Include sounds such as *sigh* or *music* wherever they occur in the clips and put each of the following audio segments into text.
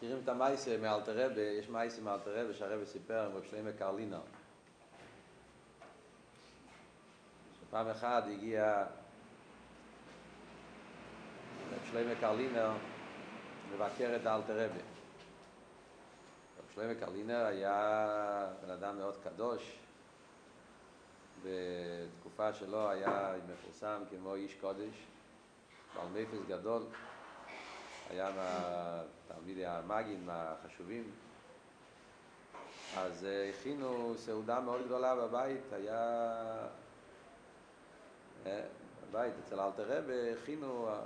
מכירים את המייסה מאלתר רבי, יש מייסה מאלתר רבי שהרבי סיפר עם רב שלמה קרלינר. שפעם אחת הגיע רב שלמה קרלינר לבקר את אלתר רבי. רב שלמה קרלינר היה בן אדם מאוד קדוש, בתקופה שלו היה מפורסם כמו איש קודש, בעל מפס גדול. היה מהתלמידי המאגין, מהחשובים. אז אה, הכינו סעודה מאוד גדולה בבית, היה... אה, בבית אצל אלתר רבי הכינו, אה,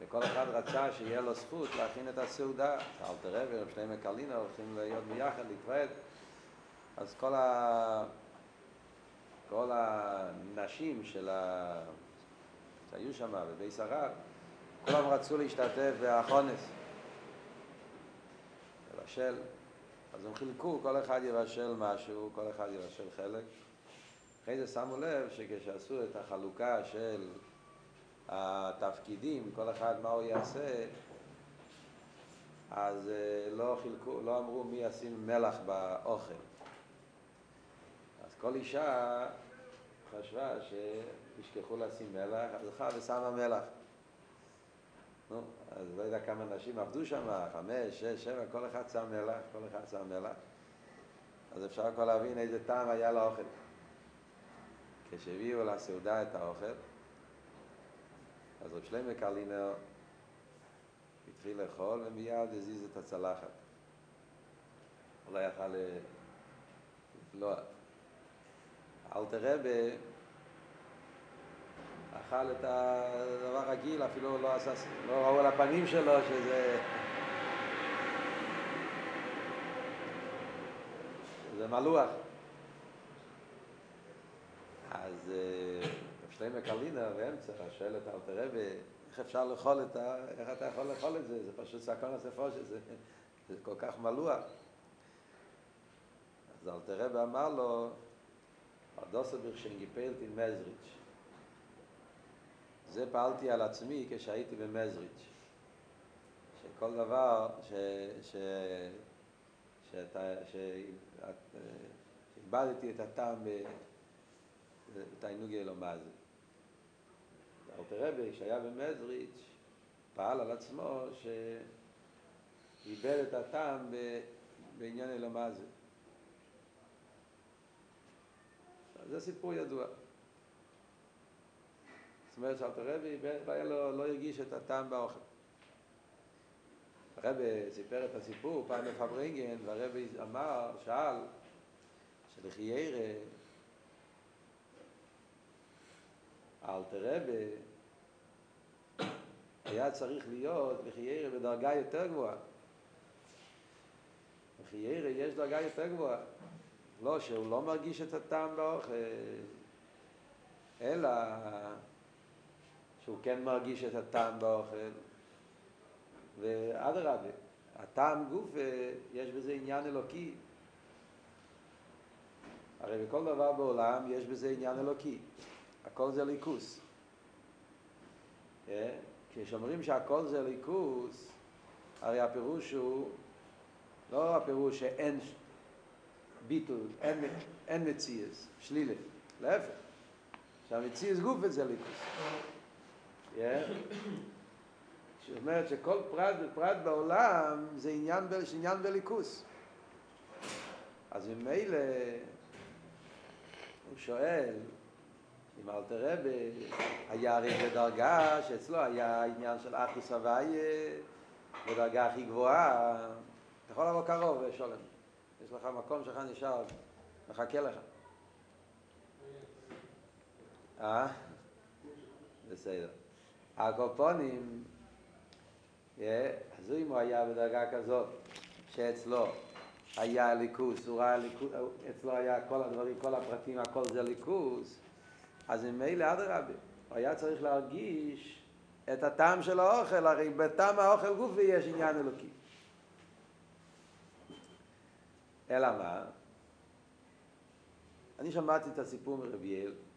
וכל אחד רצה שיהיה לו זכות להכין את הסעודה. אלתר רבי, רב שלמה קלינה, הולכים להיות ביחד, להתוועד. אז כל, ה... כל הנשים של ה... שהיו שם בבי הרב, כולם רצו להשתתף באחונס, לבשל. אז הם חילקו, כל אחד יבשל משהו, כל אחד יבשל חלק. אחרי זה שמו לב שכשעשו את החלוקה של התפקידים, כל אחד מה הוא יעשה, אז אה, לא חילקו, לא אמרו מי ישים מלח באוכל. אז כל אישה חשבה שישכחו לשים מלח, אז הלכה ושמה מלח. נו, אז לא יודע כמה נשים עבדו שם, חמש, שש, שבע, כל אחד שם מלח, כל אחד שם מלח. אז אפשר כבר להבין איזה טעם היה לאוכל. כשהביאו לסעודה את האוכל, אז רב שלמה קרלינר התחיל לאכול ומיד הזיז את הצלחת. הוא לא יכל לבלוע. אלתר רבה אכל את הדבר רגיל, אפילו לא עשה, לא ראו על הפנים שלו שזה... זה מלוח. אז רב שלמה באמצע שואל את אלתר רבי, איך אפשר לאכול את ה... איך אתה יכול לאכול את זה? זה פשוט סכון הספו שזה זה כל כך מלוח. אז אלתר רבי אמר לו, הדוסר בכשנגיפלת עם מזריץ'. זה פעלתי על עצמי כשהייתי במזריץ', שכל דבר ש... ש... שאתה... שאיבדתי את הטעם בתענוגי אלומה הזה. אלתר רבי, כשהיה במזריץ', פעל על עצמו שאיבד את הטעם בעניין אלומה הזה. זה סיפור ידוע. אומרת שאלתר רבי לא, לו, לא הרגיש את הטעם באוכל. הרבי סיפר את הסיפור פעם בפברינגן, והרבי אמר, שאל, שלחיירה, אלתר רבי היה צריך להיות לחיירה בדרגה יותר גבוהה. לחיירה יש דרגה יותר גבוהה. לא, שהוא לא מרגיש את הטעם באוכל, אלא שהוא כן מרגיש את הטעם באוכל, ואדרבה, הטעם גוף, יש בזה עניין אלוקי. הרי בכל דבר בעולם יש בזה עניין אלוקי. הכל זה ליכוס. כשאומרים שהכל זה ליכוס, הרי הפירוש הוא, לא הפירוש שאין ביטול, אין, אין מציאס, שלילה, להפך. שהמציאס גוף זה ליכוס. זאת אומרת שכל פרט ופרט בעולם זה עניין, עניין בליכוס. אז ממילא הוא שואל אם אלתר רבי היה הרי בדרגה שאצלו היה עניין של אחוס הוויה בדרגה הכי גבוהה, אתה יכול לבוא קרוב ושולם. יש לך מקום שלך נשאר, מחכה לך. אה? בסדר. הקופונים, אז אם הוא היה בדרגה כזאת, שאצלו היה ליכוס, הוא ראה ליכוס, אצלו היה כל הדברים, כל הפרטים, הכל זה ליכוס, אז ממילא אדרבה, הוא היה צריך להרגיש את הטעם של האוכל, הרי בטעם האוכל גופי יש עניין אלוקי. אלא מה? אני שמעתי את הסיפור מרביאל, זאת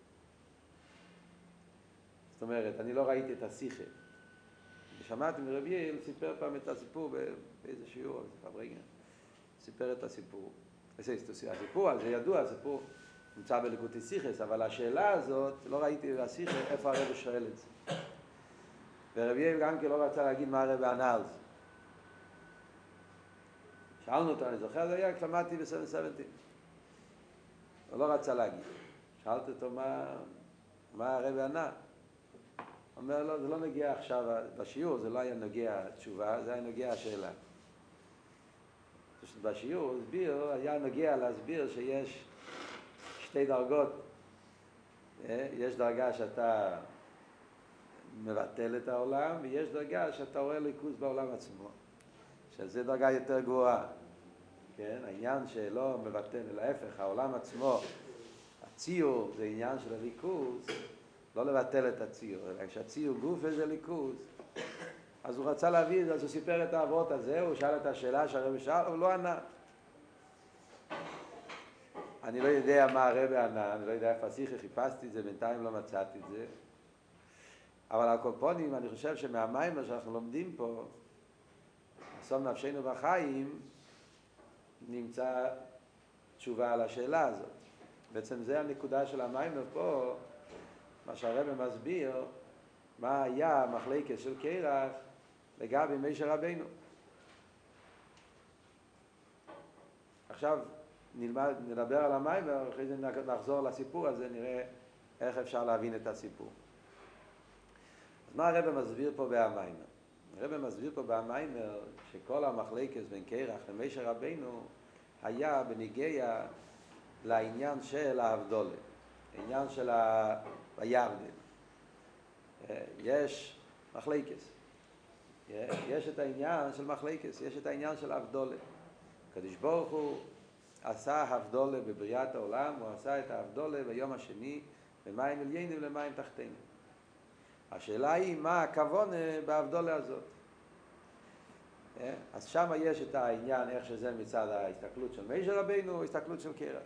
אומרת, אני לא ראיתי את השיחה ששמעתי מרבי יעל, סיפר פעם את הסיפור באיזה שיעור, פברגן, סיפר את הסיפור. הסיפור הזה ידוע, הסיפור נמצא בלקוטי סיכס, אבל השאלה הזאת, לא ראיתי בסיכס איפה הרב שואל את זה. ורבי יעל גם כן לא רצה להגיד מה הרב ענה על זה. שאלנו אותו, אני זוכר, זה היה כשלמדתי ב-770. הוא לא רצה להגיד. שאלתי אותו מה, מה הרב ענה. אומר לו, זה לא נגיע עכשיו, בשיעור זה לא היה נוגע התשובה, זה היה נוגע השאלה. בשיעור הוא הסביר, היה נוגע להסביר שיש שתי דרגות. אה, יש דרגה שאתה מבטל את העולם, ויש דרגה שאתה רואה ליכוז בעולם עצמו. שזה דרגה יותר גבוהה. כן? העניין שלא מבטל, להפך, העולם עצמו, הציור זה עניין של הליכוז, לא לבטל את הציור, אלא כשהציור גוף זה ליכוז, אז הוא רצה להביא את זה, אז הוא סיפר את האבות הזה, הוא שאל את השאלה שהרבי שאל, הוא לא ענה. אני לא יודע מה הרבי ענה, אני לא יודע איפה השיחה, חיפשתי את זה, בינתיים לא מצאתי את זה. אבל על קופונים, אני חושב שמהמים שאנחנו לומדים פה, אסון נפשנו בחיים, נמצא תשובה על השאלה הזאת. בעצם זה הנקודה של המים פה, מה שהרבא מסביר, מה היה המחלקת של קרח לגבי מישר רבינו. עכשיו נלמד, נדבר על המים ואחרי זה נחזור לסיפור הזה, נראה איך אפשר להבין את הסיפור. אז מה הרבא מסביר פה בהמיימר? הרבא מסביר פה בהמיימר שכל המחלקת בין קרח למישר רבינו היה בניגיה לעניין של האבדולה, העניין של הירדן. יש מחלקס. יש את העניין של מחלקס, יש את העניין של האבדולה. הקדוש ברוך הוא עשה הבדולה בבריאת העולם, הוא עשה את האבדולה ביום השני במים עליינים למים תחתינו. השאלה היא מה הכוון בהבדולה הזאת. אז שם יש את העניין איך שזה מצד ההסתכלות של מישר רבינו, הסתכלות של קרח.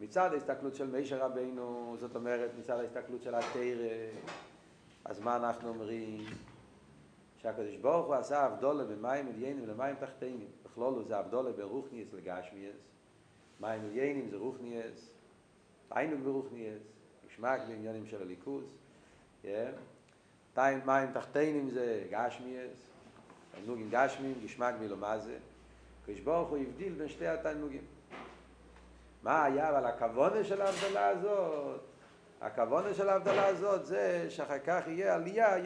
מצד ההסתכלות של מישר רבינו, זאת אומרת מצד ההסתכלות של התרא, אז מה אנחנו אומרים? שהקדוש ברוך הוא עשה אבדולה במים עליינים למים תחתינים. בכלולו זה אבדולה ברוכניאס לגשמיאס. מים עליינים זה רוכניאס. תיינוג ברוכניאס. גשמק בעניינים של הליכוז. מים תחתינים זה גשמיאס. תענוגים גשמיים, גשמק מלומזה. הקדוש ברוך הוא הבדיל בין שתי התענוגים. מה היה אבל הכוונה של ההבדלה הזאת? הכוונה של ההבדלה הזאת זה שאחר כך יהיה עלייה,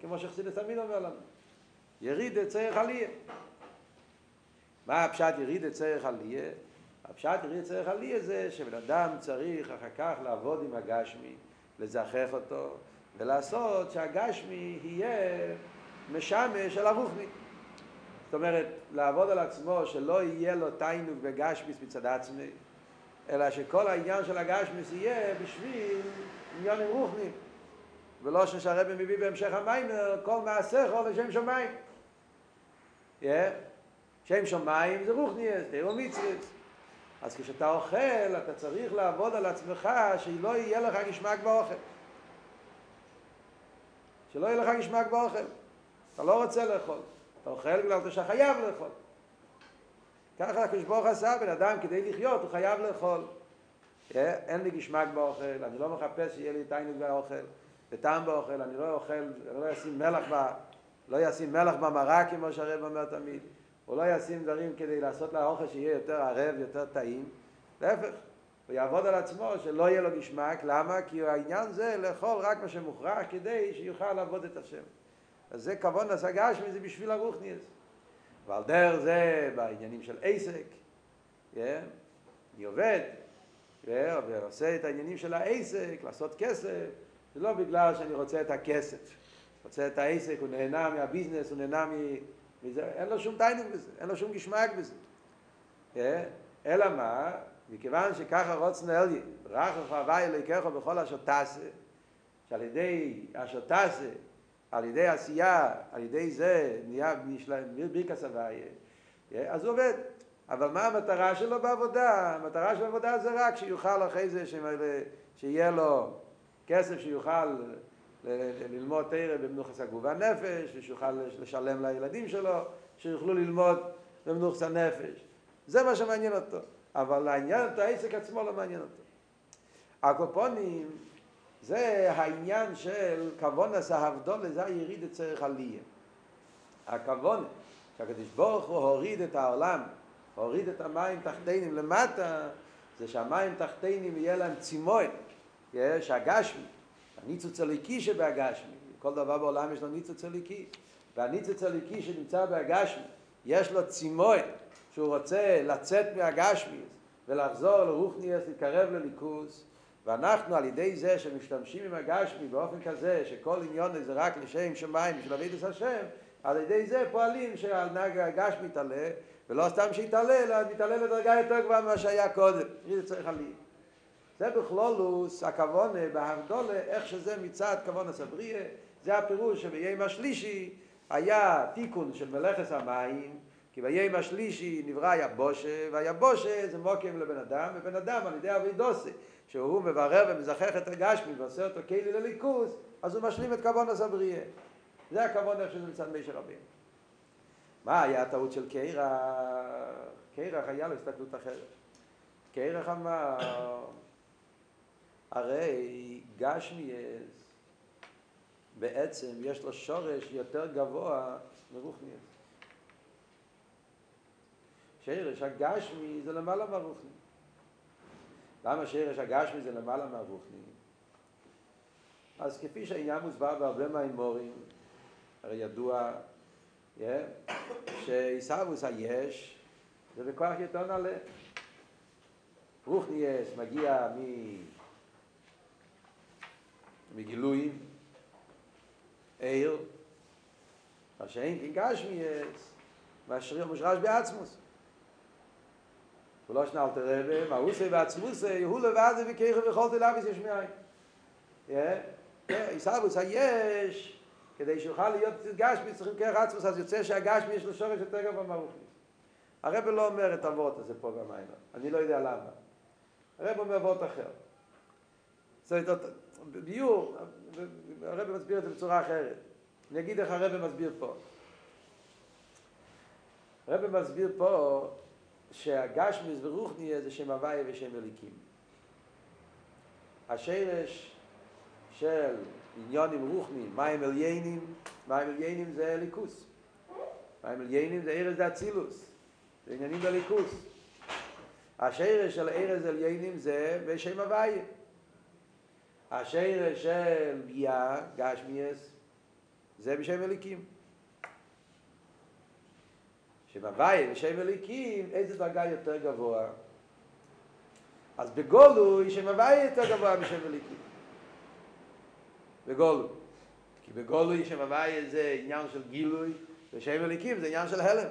כמו שחסידס תמיד אומר לנו. יריד צריך עלייה. מה הפשט יריד צריך עלייה? הפשט יריד צריך עלייה זה שבן אדם צריך אחר כך לעבוד עם הגשמי, לזכח אותו, ולעשות שהגשמי יהיה משמש על הרוחני. זאת אומרת, לעבוד על עצמו שלא יהיה לו תיינוג בגשמיס מצד עצמי, אלא שכל העניין של הגשמיס יהיה בשביל עניינים רוחניים. ולא שהרבא מביא בהמשך המיימר, כל מעשיך לשם שמיים. Yeah. שם שמיים זה רוחניאס, תראו מצווס. אז כשאתה אוכל, אתה צריך לעבוד על עצמך שלא יהיה לך גשמק באוכל. שלא יהיה לך גשמק באוכל. אתה לא רוצה לאכול. אתה אוכל בגלל שאתה חייב לאכול. ככה הקדוש ברוך עשה בן אדם כדי לחיות, הוא חייב לאכול. אין לי גשמק באוכל, אני לא מחפש שיהיה לי תיינוג באוכל, וטעם באוכל, אני לא אוכל, אני לא אשים מלח ב... לא ישים מלח במרק, כמו שהרב אומר תמיד. הוא לא ישים דברים כדי לעשות לאוכל שיהיה יותר ערב, יותר טעים. להפך, הוא יעבוד על עצמו שלא יהיה לו גשמק. למה? כי העניין זה לאכול רק מה שמוכרח כדי שיוכל לעבוד את השם. אז זה כבון הסגש מזה בשביל הרוחניאס. ועל דרך זה בעניינים של עסק, אני עובד, ועושה את העניינים של העסק, לעשות כסף, זה לא בגלל שאני רוצה את הכסף. רוצה את העסק, הוא נהנה מהביזנס, הוא נהנה מזה, אין לו שום תענוג בזה, אין לו שום געשמאק בזה. אלא מה? מכיוון שככה רצונו עליה, וברכך הוי' אלוקיך בכל אשר תעשה, שעל ידי אשר תעשה על ידי עשייה, על ידי זה, נהיה ברכת הוויה, אז הוא עובד. אבל מה המטרה שלו בעבודה? המטרה של העבודה זה רק שיוכל אחרי זה, שיהיה לו כסף שיוכל ללמוד תרא במנוחס הגוף והנפש, ושיוכל לשלם לילדים שלו, שיוכלו ללמוד במנוחס הנפש. זה מה שמעניין אותו. אבל לעניין את העסק עצמו לא מעניין אותו. הקופונים זה העניין של כוונס ההבדולה, זה היריד אצלך עלייה. הכוונה, שהקדוש ברוך הוא הוריד את העולם, הוריד את המים תחתינים למטה, זה שהמים תחתינים יהיה להם צימון, יש הגשמי, הניצוץ הליקי שבהגשמי, כל דבר בעולם יש לו ניצוץ הליקי, והניצוץ הליקי שנמצא בהגשמי, יש לו צימון, שהוא רוצה לצאת מהגשמי ולחזור לרוחניאס, להתקרב לליכוס, ואנחנו על ידי זה שמשתמשים עם הגשמי באופן כזה שכל עניון זה רק לשם שמיים בשביל אבידס השם, על ידי זה פועלים שהנהג הגשמי יתעלה, ולא סתם שיתעלה, אלא מתעלה לדרגה יותר גבוהה ממה שהיה קודם. זה צריך עלי. זה בכלולוס הכוונה בהבדולה, איך שזה מצד כוונה סבריה, זה הפירוש שביום השלישי היה תיקון של מלאכס המים, כי ביום השלישי נברא היבושה, והיבושה זה מוקם לבן אדם, ובן אדם על ידי אבידוסי, שהוא מברר ומזכח את הגשמי ועושה אותו כלי לליכוס, אז הוא משלים את כוונה סבריה. זה הכבוד איך שזה מצד משה רבים. מה היה הטעות של קרח? קרח היה לו הסתכלות אחרת. קרח אמר, הרי גשמיאס בעצם יש לו שורש יותר גבוה מרוחניאס. שרש הגשמי זה למעלה מהרוחני. למה שרש הגשמי זה למעלה מהרוחני? אז כפי שהעניין מוסבר בהרבה מהאמורים, הרי ידוע שעיסאוווס היש זה בכוח יותר נעלה. רוחניאס מגיע מ... מגילויים, עיר, מה שאין כן גשמיאס, מה מושרש בעצמוס. ולא שנאלת רבי, מה הוא עושה בעצמוס, הוא לבד זה ויכולת אליו יש מאין. עיסאוווס היש, כדי שיוכל להיות גשמי צריכים כרך עצמוס, אז יוצא שהגשמי יש לו שורש יותר גבוה מהרוחניס. הרב לא אומר את אבות הזה פה במים, אני לא יודע למה. הרב אומר אבות אחר. זאת ביור, הרב מסביר את זה בצורה אחרת. אני אגיד איך הרב מסביר פה. הרב מסביר פה שהגשמיס ורוחני זה שם הוויה ושם אליקים. השרש של עניונים רוחניים, מים עליינים, מים עליינים זה ליכוס. מים עליינים זה ארז דאצילוס, זה עניינים בליכוס. השרש של ארז עליינים זה בשם הוויה. השרש של ביה, גשמיאס, זה בשם אליקים. שם הוויה ושם אליקים, איזה דרגה יותר גבוה? אז בגולוי שם הוויה יותר גבוה בשם אליקים. בגולו. כי בגולו יש שם הוואי זה עניין של גילוי, ושם אליקים זה עניין של הלם.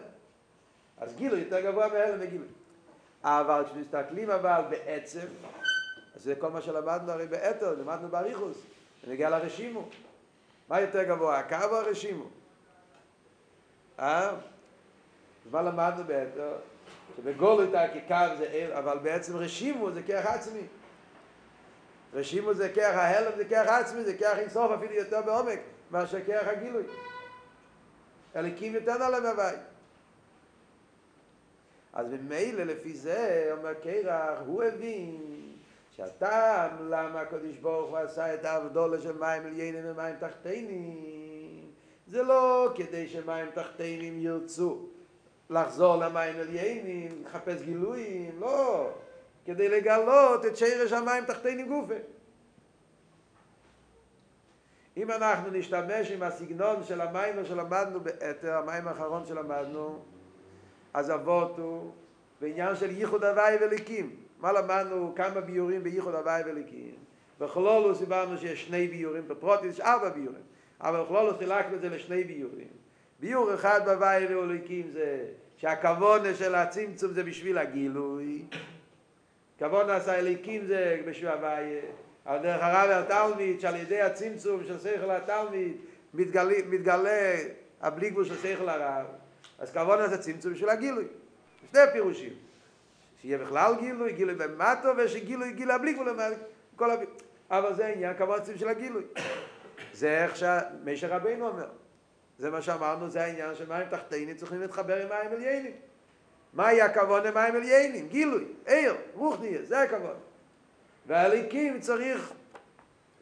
אז גילוי יותר גבוה מהלם וגילוי. אבל כשמסתכלים אבל בעצם, אז זה כל מה שלמדנו הרי באתר, למדנו באריכוס, ונגיע לרשימו. מה יותר גבוה, הקו או הרשימו? אה? אז מה למדנו? שבגולו יותר כקו זה אל, אבל בעצם רשימו זה כרך עצמי. רשימו זה כרך ההלם, זה כרך עצמי, זה כרך אינסוף אפילו יותר בעומק מאשר כרך הגילוי. הליקים יותר נעלה מהבית. אז ממילא לפי זה אומר קרח, הוא הבין שהטעם למה הקדוש ברוך הוא עשה את העבדולה של מים עליינים ומים תחתינים זה לא כדי שמים תחתינים ירצו לחזור למים עליינים, לחפש גילויים, לא. כדי לגלות את שרש המים תחתינים גופה. אם אנחנו נשתמש עם הסגנון של המים שלמדנו באתר, המים האחרון שלמדנו, אז אבות הוא בעניין של ייחוד הוואי וליקים. מה למדנו? כמה ביורים בייחוד הוואי וליקים. בכלולוס דיברנו שיש שני ביורים, בפרוטיס יש ארבע ביורים. אבל בכלולוס חילקנו את זה לשני ביורים. ביור אחד בוואי וליקים זה שהכוונה של הצמצום זה בשביל הגילוי. כבוד נעשה אליקים זה בשביל הוויה. על דרך הרב התלמיד, שעל ידי הצמצום של שכל התלמיד, מתגלה, מתגלה הבלי גבול של שכל הרב. אז כבוד נעשה צמצום בשביל הגילוי. שני פירושים. שיהיה בכלל גילוי, גילוי במטו, ושגילוי גילה בלי גבול. כל. אבל זה כבוד צמצום של הגילוי. זה איך שמשה רבינו אומר. זה מה שאמרנו, זה העניין של מים תחתינים צריכים להתחבר עם מים עליינים. מהי הכוונה מים עליינים? גילוי, עיר, רוחניה, זה הכוונה. והליקים צריך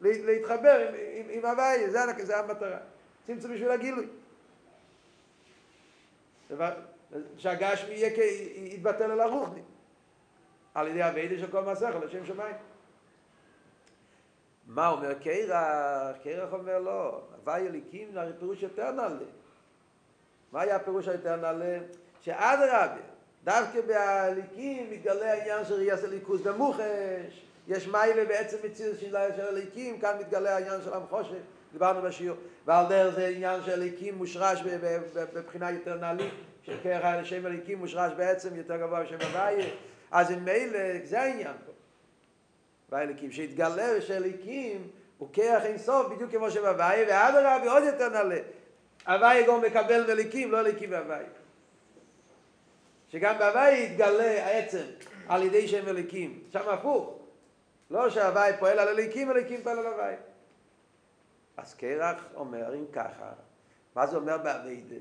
להתחבר עם, עם, עם הוואי, זה, זה המטרה. צמצום בשביל הגילוי. שהגשמי יתבטל על הרוחני. על ידי הווידה של כל מסך, לשם שמיים. מה אומר קרח? קרח אומר לא, הוואי אליקים זה פירוש יותר נעלה. מה היה הפירוש היותר נעלה? שאדרבה, דווקא באליקים מתגלה העניין של ראייה של ליכוז במוחש. יש מיילה בעצם מציאות של הליקים, כאן מתגלה העניין של המחושך, דיברנו בשיעור. ועל דרך זה עניין של הליקים מושרש בבחינה יותר נעלית, שקרח לשם הליקים מושרש בעצם יותר גבוה בשם הוואי. אז אם מילא, זה העניין פה. והאליקים, שהתגלה ושאליקים הוא כיח אין סוף בדיוק כמו שבהוואי, ואדרבה עוד יותר נעלה. הוואי גם מקבל מליקים, לא אליקים והוואי. שגם בהוואי יתגלה העצם על ידי שם אליקים. שם הפוך. לא שהוואי פועל על אליקים, אליקים פועל על הוואי. אז קרח אומר, אם ככה, מה זה אומר באביידה?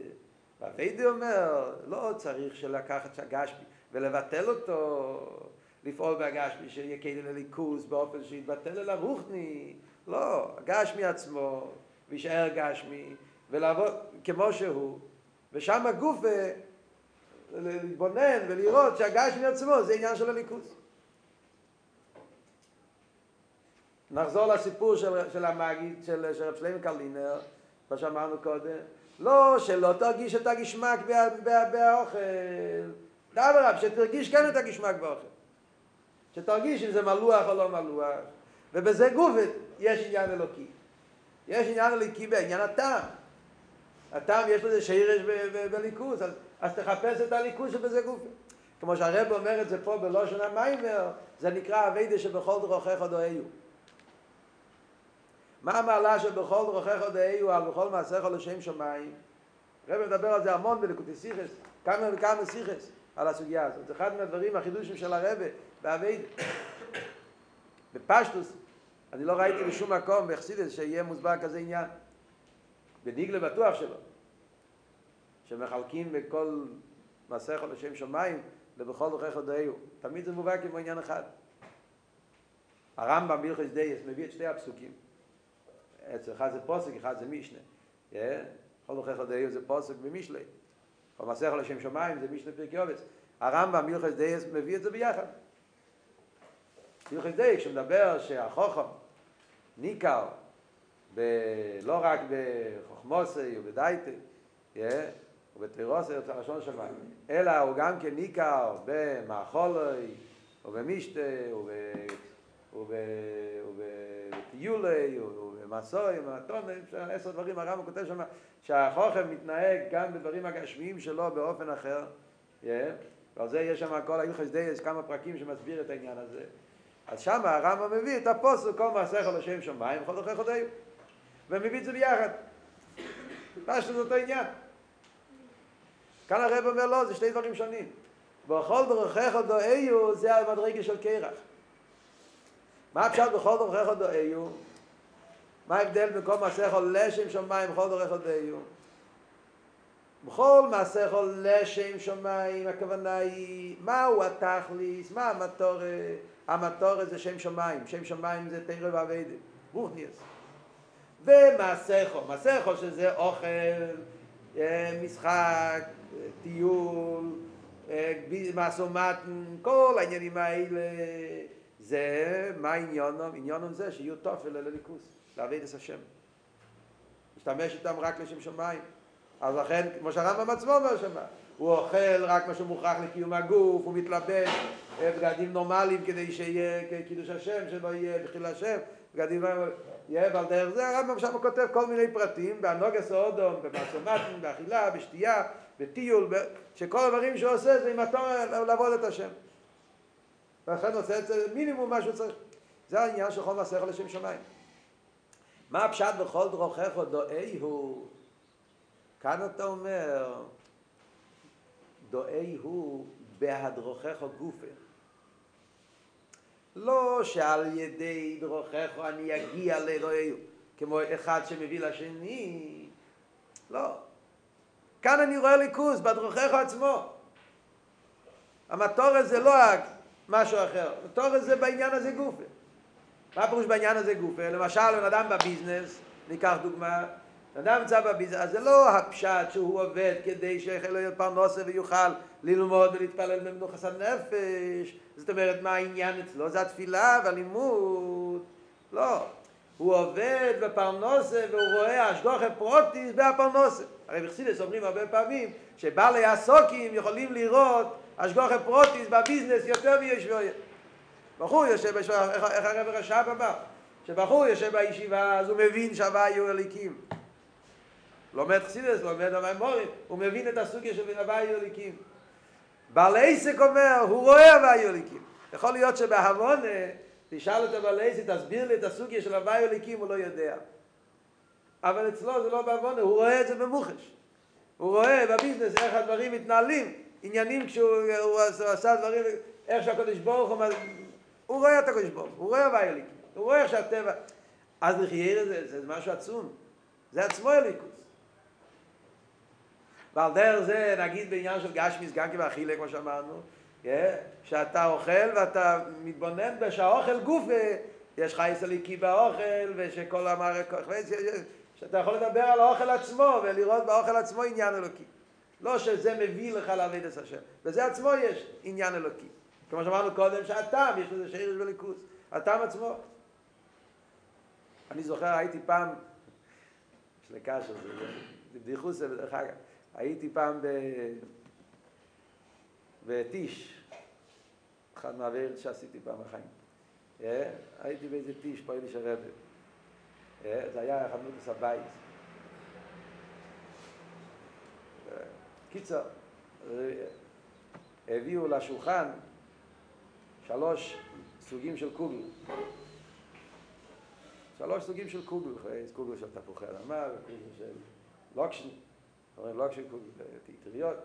באביידה אומר, לא צריך שלקחת הגשמי ולבטל אותו, לפעול בהגשמי, שיהיה כאילו לליכוז באופן שיתבטל אל הרוחני. לא, הגשמי עצמו, ויישאר גשמי, ולעבוד כמו שהוא, ושם הגוף להתבונן ולראות שהגשמי עצמו זה עניין של הליכוז. נחזור לסיפור של, של המגיד, של, רב שלמה קרלינר, מה שאמרנו קודם. לא, שלא תרגיש את הגשמק באוכל. דברב, שתרגיש כן את הגשמק באוכל. שתרגיש אם זה מלוח או לא מלוח. ובזה גופת יש עניין אלוקי. יש עניין אלוקי בעניין הטעם. הטעם יש לזה שירש בליכוז, אז, אז תחפש את הליכוז שבזה גופת. כמו שהרב אומר את זה פה בלושן המיימר, זה נקרא אביידה שבכל דרוכך עוד אוהיו. מה המעלה שבכל דרוכך דאיו על בכל מעשיך לשם שמיים? הרב מדבר על זה המון בלקוטי סיכס, כמה וכמה סיכס על הסוגיה הזאת. זה אחד מהדברים, החידושים של הרב באבייד. בפשטוס, אני לא ראיתי בשום מקום בחסידס שיהיה מוסבר כזה עניין. בדיגלה בטוח שלא. שמחלקים בכל מעשיך לשם שמיים ובכל דרכיך דעהו. תמיד זה מובא כמו עניין אחד. הרמב"ם בהלכות דייס מביא את שתי הפסוקים. אחד זה פסוק, אחד זה משנה. בכל דרכיך דעהו זה פסוק במשלי. כל מעשיך לשם שמיים זה משנה פרקי אבות. הרמב"ם בהלכות דעות מביא את זה ביחד. בהלכות דעות, כשמדבר שהחכם ניכר ב... לא רק בחכמתו ובדעתו, ובתירוסי, זה לשון שמיים, אלא הוא גם כן ניכר במאכולוי, ובמשתה, ובטיולי, מסוי, מתון, עשר דברים, הרמב"ם כותב שם שהחוכם מתנהג גם בדברים הגשמיים שלו באופן אחר. ועל זה יש שם כל ההלכס דייס, כמה פרקים שמסביר את העניין הזה. אז שם הרמב"ם מביא את הפוסק, כל מעשיך לשם שמיים, וכל דרכי חודיו. ומביא את זה ביחד. פשטו זה אותו עניין. כאן הרב אומר לא, זה שני דברים שונים. בכל דרכיך דואיו זה המדרגה של קרח. מה הפשט בכל דרכיך דואיו? מה ההבדל בין כל מעשה יכול לשם שמיים בכל דורך עוד היו? בכל יכול לשם שמיים, הכוונה היא, מהו התכליס, מה המטורת? המטורת זה שם שמיים, שם שמיים זה תרא ועבדת, רוחניאס. ומעשךו, מעשךו שזה אוכל, משחק, טיול, מעשו מתן, כל העניינים האלה, זה, מה עניונם? עניונם זה שיהיו תופל לליכוס. לעבד את השם. משתמש איתם רק לשם שמיים. אז לכן, כמו שהרמב"ם עצמו אומר שם, הוא אוכל רק מה שמוכרח לקיום הגוף, הוא מתלבש בגדים נורמליים כדי שיהיה קידוש השם, שלא יהיה בחיל השם, בגדים יהיה, ועל דרך זה הרמב"ם שם כותב כל מיני פרטים, באנוגס האודום, במעצומטים, באכילה, בשתייה, בטיול, שכל הדברים שהוא עושה זה עם התור לעבוד את השם. ולכן עושה את זה מינימום מה שהוא צריך. זה העניין של כל מעשיך לשם שמיים. מה הפשט בכל דרוכך דואי הוא? כאן אתה אומר, דואי הוא בהדרוכך גופה. לא שעל ידי דרוכך אני אגיע לדואי הוא. כמו אחד שמביא לשני. לא. כאן אני רואה ליכוז, בדרוכיך עצמו. המטור הזה לא משהו אחר, המטור הזה בעניין הזה גופה. מה פירוש בעניין הזה גופה? למשל, בן אדם בביזנס, ניקח דוגמה, בן אדם נמצא ב business, אז זה לא הפשט שהוא עובד כדי שיוכל להיות פרנסה ויוכל ללמוד ולהתפלל במנוחת הנפש. זאת אומרת, מה העניין אצלו? זה התפילה והלימוד. לא. הוא עובד בפרנסה והוא רואה השגחה פרטית בהפרנסה. הרי בחסידות אומרים הרבה פעמים שבעלי עסקים יכולים לראות השגחה פרטית ב business יותר מיושב אוהל. בחור יושב, איך הרבי רש"ב אמר? שבחור יושב בישיבה אז הוא מבין שהווה יהיו אליקים. לומד חסידס, לומד המימורים, הוא מבין את הסוגיה של הווה יהיו אליקים. בעל עסק אומר, הוא רואה הווה יהיו אליקים. יכול להיות שבהבונה תשאל אותו בעל עסק, תסביר לי את הסוגיה של הווה יהיו אליקים, הוא לא יודע. אבל אצלו זה לא בעוונה, הוא רואה את זה במוחש. הוא רואה בביזנס איך הדברים מתנהלים, עניינים כשהוא עשה דברים, איך שהקדוש ברוך הוא, הוא רואה את הקדוש ברוך הוא רואה הווה אליקים, הוא רואה איך שהטבע, אז לחייר זה, זה משהו עצום, זה עצמו אליקוס. ועל דרך זה נגיד בעניין של גשמיס גם כבאכילה כמו שאמרנו, שאתה אוכל ואתה מתבונן בשהאוכל גוף יש חייס אליקי באוכל ושכל המערכת, שאתה יכול לדבר על האוכל עצמו ולראות באוכל עצמו עניין אלוקי. לא שזה מביא לך לעבד את השם. בזה עצמו יש עניין אלוקי. כמו שאמרנו קודם, שהטעם, יש לזה שרש וליכוס. הטעם עצמו. אני זוכר, הייתי פעם, יש לי קשר, זה בדיחוס, דרך אגב, הייתי פעם ב... בטיש, אחד מהעבירות שעשיתי פעם בחיים. הייתי באיזה טיש, פה אליש הרבי. זה היה חנוכס הבית. קיצר, הביאו לשולחן שלוש סוגים של קוגל. שלוש סוגים של קוגל, קוגל של תפוחי אדמה וקוגל של לוקשן, אומרים לוקשן קוגל אטריות,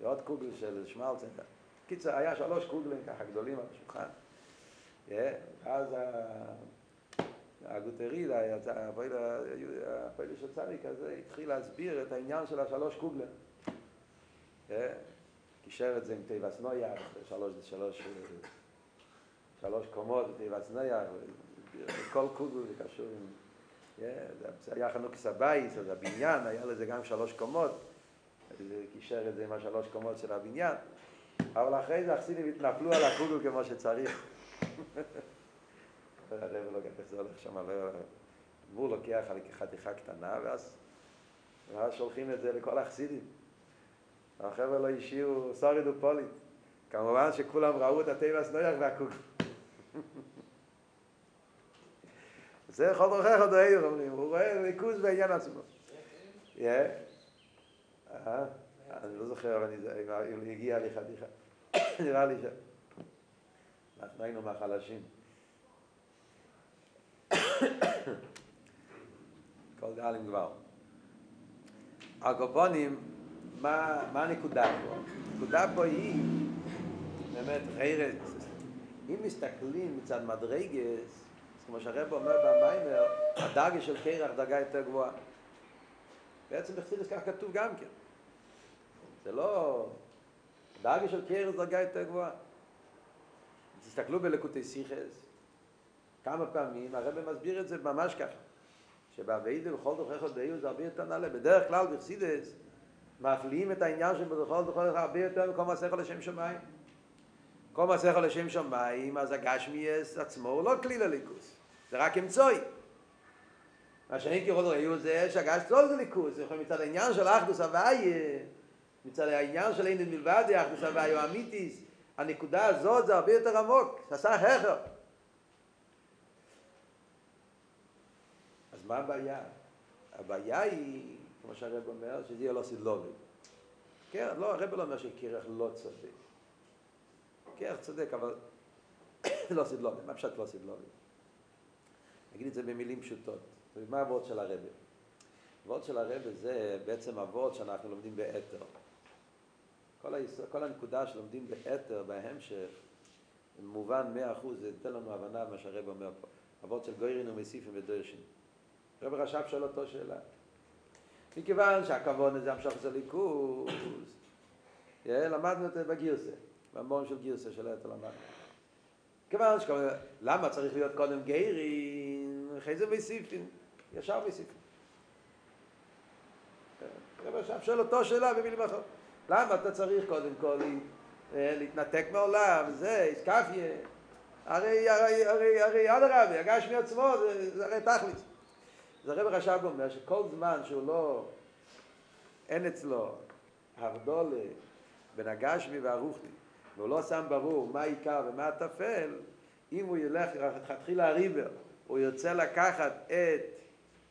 ועוד קוגל של שמלצן. קיצר, היה שלוש קוגלים ככה גדולים על השולחן. ואז הגוטער ייד, הפועל של צדיק הזה, התחיל להסביר את העניין של השלוש קוגלן. קישר את זה עם תיבס נויח, שלוש, שלוש, שלוש קומות נויח, כל קוגל זה קשור עם... זה היה חנוכס הבייס, אז הבניין, היה לזה גם שלוש קומות, קישר את זה עם השלוש קומות של הבניין, אבל אחרי זה החסידים התנפלו על הקוגל כמו שצריך. *laughs* הרב לא איך זה הולך שם, הוא לוקח חתיכה קטנה, ואז, שולחים את זה לכל החסידים. החבר'ה לא השאירו סוריד ופולית. כמובן שכולם ראו את הטבע הסנויח והקוק. זה כל דרכך עוד היו, אומרים, הוא רואה ריכוז בעניין עצמו. אני לא זוכר, אבל אם הגיע לי חתיכה. *coughs* נראה לי ש... אנחנו היינו מהחלשים. *coughs* כל גלים כבר. הקופונים, מה הנקודה פה? הנקודה פה היא, באמת, חיירת, אם מסתכלים מצד מדרגס, כמו שהרב אומר במיימר, הדרגה של קרח דרגה יותר גבוהה. בעצם בחסידס כך כתוב גם כן. זה לא... דרגה של קרח דרגה יותר גבוהה. תסתכלו בלקוטי סיכס, כמה פעמים, הרב מסביר את זה ממש ככה, שבאביידה בכל דוכך עוד זה הרבה יותר נעלה. בדרך כלל בחסידס מפליאים את העניין שבכל דוכך הרבה יותר מכל מעשיך לשם שמיים. כל מעשיך לשם שמיים, אז הגשמיאס עצמו הוא לא כלי לליכוס, זה רק אמצוי. מה שאני ככל ראיו זה שהגשת לא זה ליכוס, זה מצד העניין של אחדוס הוויה, מצד העניין של אין מלבד אחדוס הוויה או אמיתיס, הנקודה הזאת זה הרבה יותר עמוק, זה עשה הכר. אז מה הבעיה? הבעיה היא, כמו שהרב אומר, שזה יהיה לא סדלובי. כן, לא, הרב לא אומר שקרח לא צודק. קרח צודק, אבל *coughs* לא סדלובי. מה פשוט לא סדלובי? נגיד את זה במילים פשוטות. מה הוורד של הרב? הוורד של הרב זה בעצם הוורד שאנחנו לומדים באתר. כל, היסוד, כל הנקודה שלומדים באתר, בהמשך, מובן מאה אחוז, זה ייתן לנו הבנה במה שהרב אומר פה. הוורד של גוירין ומסיפים ודרשין. רב רש"ב שואל אותו שאלה. מכיוון שהכוון הזה המשוך זה ליכוז, למדנו את זה בגירסה, במון של גירסה של אתו למדנו. כיוון שכוון, למה צריך להיות קודם גיירים, אחרי זה מסיפין, ישר מסיפין. רב רש"ב שואל אותו שאלה במילים אחרות. למה אתה צריך קודם כל להתנתק מעולם, זה, איסקפיה, הרי, הרי, הרי, הרי אדרבה, הגשמי עצמו זה, הרי תכלית. זה הרב רש"ב אומר שכל זמן שהוא לא, אין אצלו הבדולה בין הגשמי והרוחני, והוא לא שם ברור מה העיקר ומה הטפל, אם הוא ילך לכתחילה הריבר, הוא ירצה לקחת את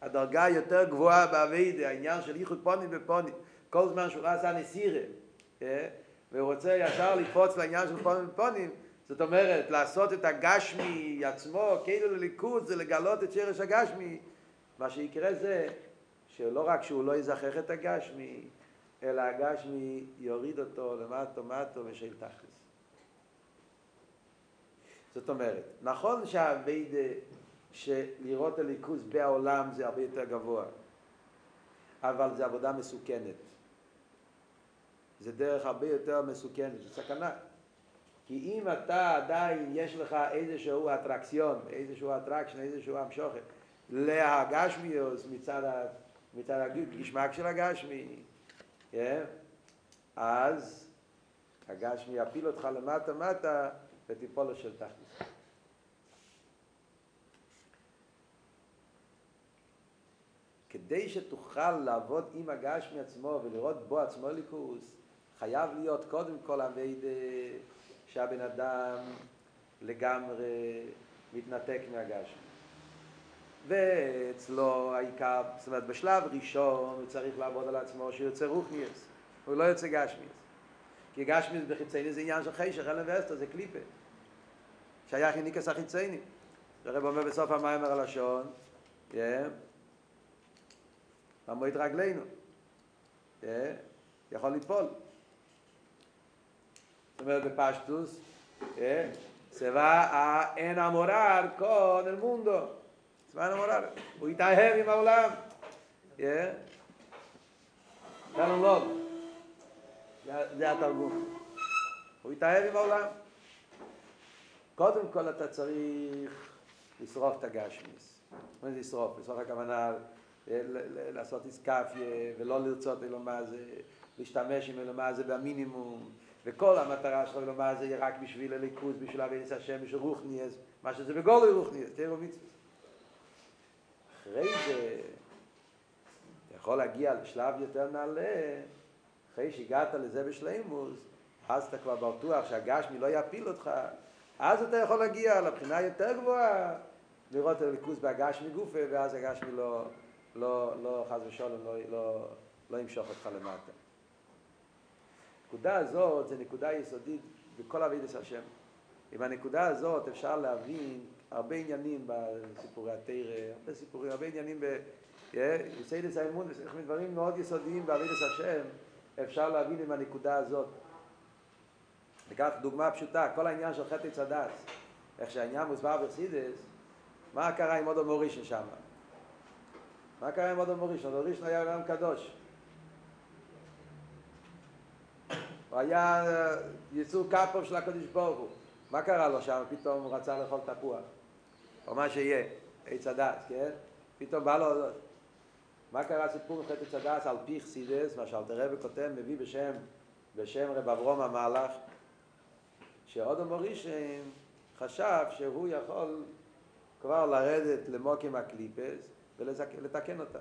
הדרגה היותר גבוהה באביידה, העניין של ייחוד פונים ופונים, כל זמן שהוא לא עשה נסירה, והוא רוצה ישר לקפוץ לעניין של פונים ופונים, זאת אומרת, לעשות את הגשמי עצמו, כאילו לליכוד, זה לגלות את שרש הגשמי. מה שיקרה זה שלא רק שהוא לא יזכח את הגשמי, אלא הגשמי יוריד אותו למטו מטו ושל תכלס. זאת אומרת, נכון שהאביידה שלראות הליכוז בעולם זה הרבה יותר גבוה, אבל זה עבודה מסוכנת. זה דרך הרבה יותר מסוכנת, זה סכנה. כי אם אתה עדיין יש לך איזשהו אטרקציון, איזשהו אטרקשן, איזשהו המשוכת להגשמיוס מצד, מצד הגשמק של הגשמי, אז הגשמי יפיל אותך למטה מטה ותיפול לו של תחתית. כדי שתוכל לעבוד עם הגשמי עצמו ולראות בו עצמו ליכוס, חייב להיות קודם כל אביידה שהבן אדם לגמרי מתנתק מהגשמי. ואצלו העיקר, זאת אומרת בשלב ראשון הוא צריך לעבוד על עצמו שיוצא רוחניאס, הוא לא יוצא גשמיאס. כי גשמיאס בחיצייני זה עניין של חשך, אלן ואסתר, זה קליפה. שייך עם החיצייני. הרב אומר בסוף המיימר הלשון, המועד רגלינו, יכול ליפול. זאת אומרת בפשטוס, va a enamorar con el mundo. A enamorar. הוא יתאהב עם העולם. לוב. זה התרגום. הוא יתאהב עם העולם. קודם כל אתה צריך לשרוף את הגשמיס. מה זה לשרוף? לשרוף הכוונה לעשות איסקפיה ולא לרצות אלו מה זה, להשתמש עם אלו מה זה במינימום. וכל המטרה שלך ולומר זה רק בשביל הליכוז, בשביל אבידס השם, בשביל רוחניאס, מה שזה בגולו רוחניאס, תראו מצווה. אחרי זה, אתה יכול להגיע לשלב יותר נעלה, אחרי שהגעת לזה בשלימוס, אז אתה כבר בטוח שהגשמי לא יפיל אותך, אז אתה יכול להגיע לבחינה יותר גבוהה, לראות את הליכוז בהגשמי גופה, ואז הגשמי לא, לא, לא, חס ושלום, לא, לא, לא ימשוך אותך למטה. הנקודה הזאת זה נקודה יסודית בכל אבידס השם. עם הנקודה הזאת אפשר להבין הרבה עניינים בסיפורי התרא, הרבה סיפורים, הרבה עניינים ביסיידס האמון, דברים מאוד יסודיים באבידס השם, אפשר להבין עם הנקודה הזאת. ניקח דוגמה פשוטה, כל העניין של חטא צדס, איך שהעניין מוסבר ברסידס, מה קרה עם אודו מורישן שם? מה קרה עם אודו מורישן? אודו מורישן היה עולם קדוש. הוא היה יצור כפו של הקדוש ברוך הוא. מה קרה לו שם? פתאום הוא רצה לאכול תפוח. או מה שיהיה, עץ הדס, כן? פתאום בא לו... מה קרה סיפור עם חטא צדס על פי חסידס, מה שאלתר רבי כותב, מביא בשם, בשם רב אברום המהלך, שעוד המורישם חשב שהוא יכול כבר לרדת למוקים הקליפס ולתקן אותם.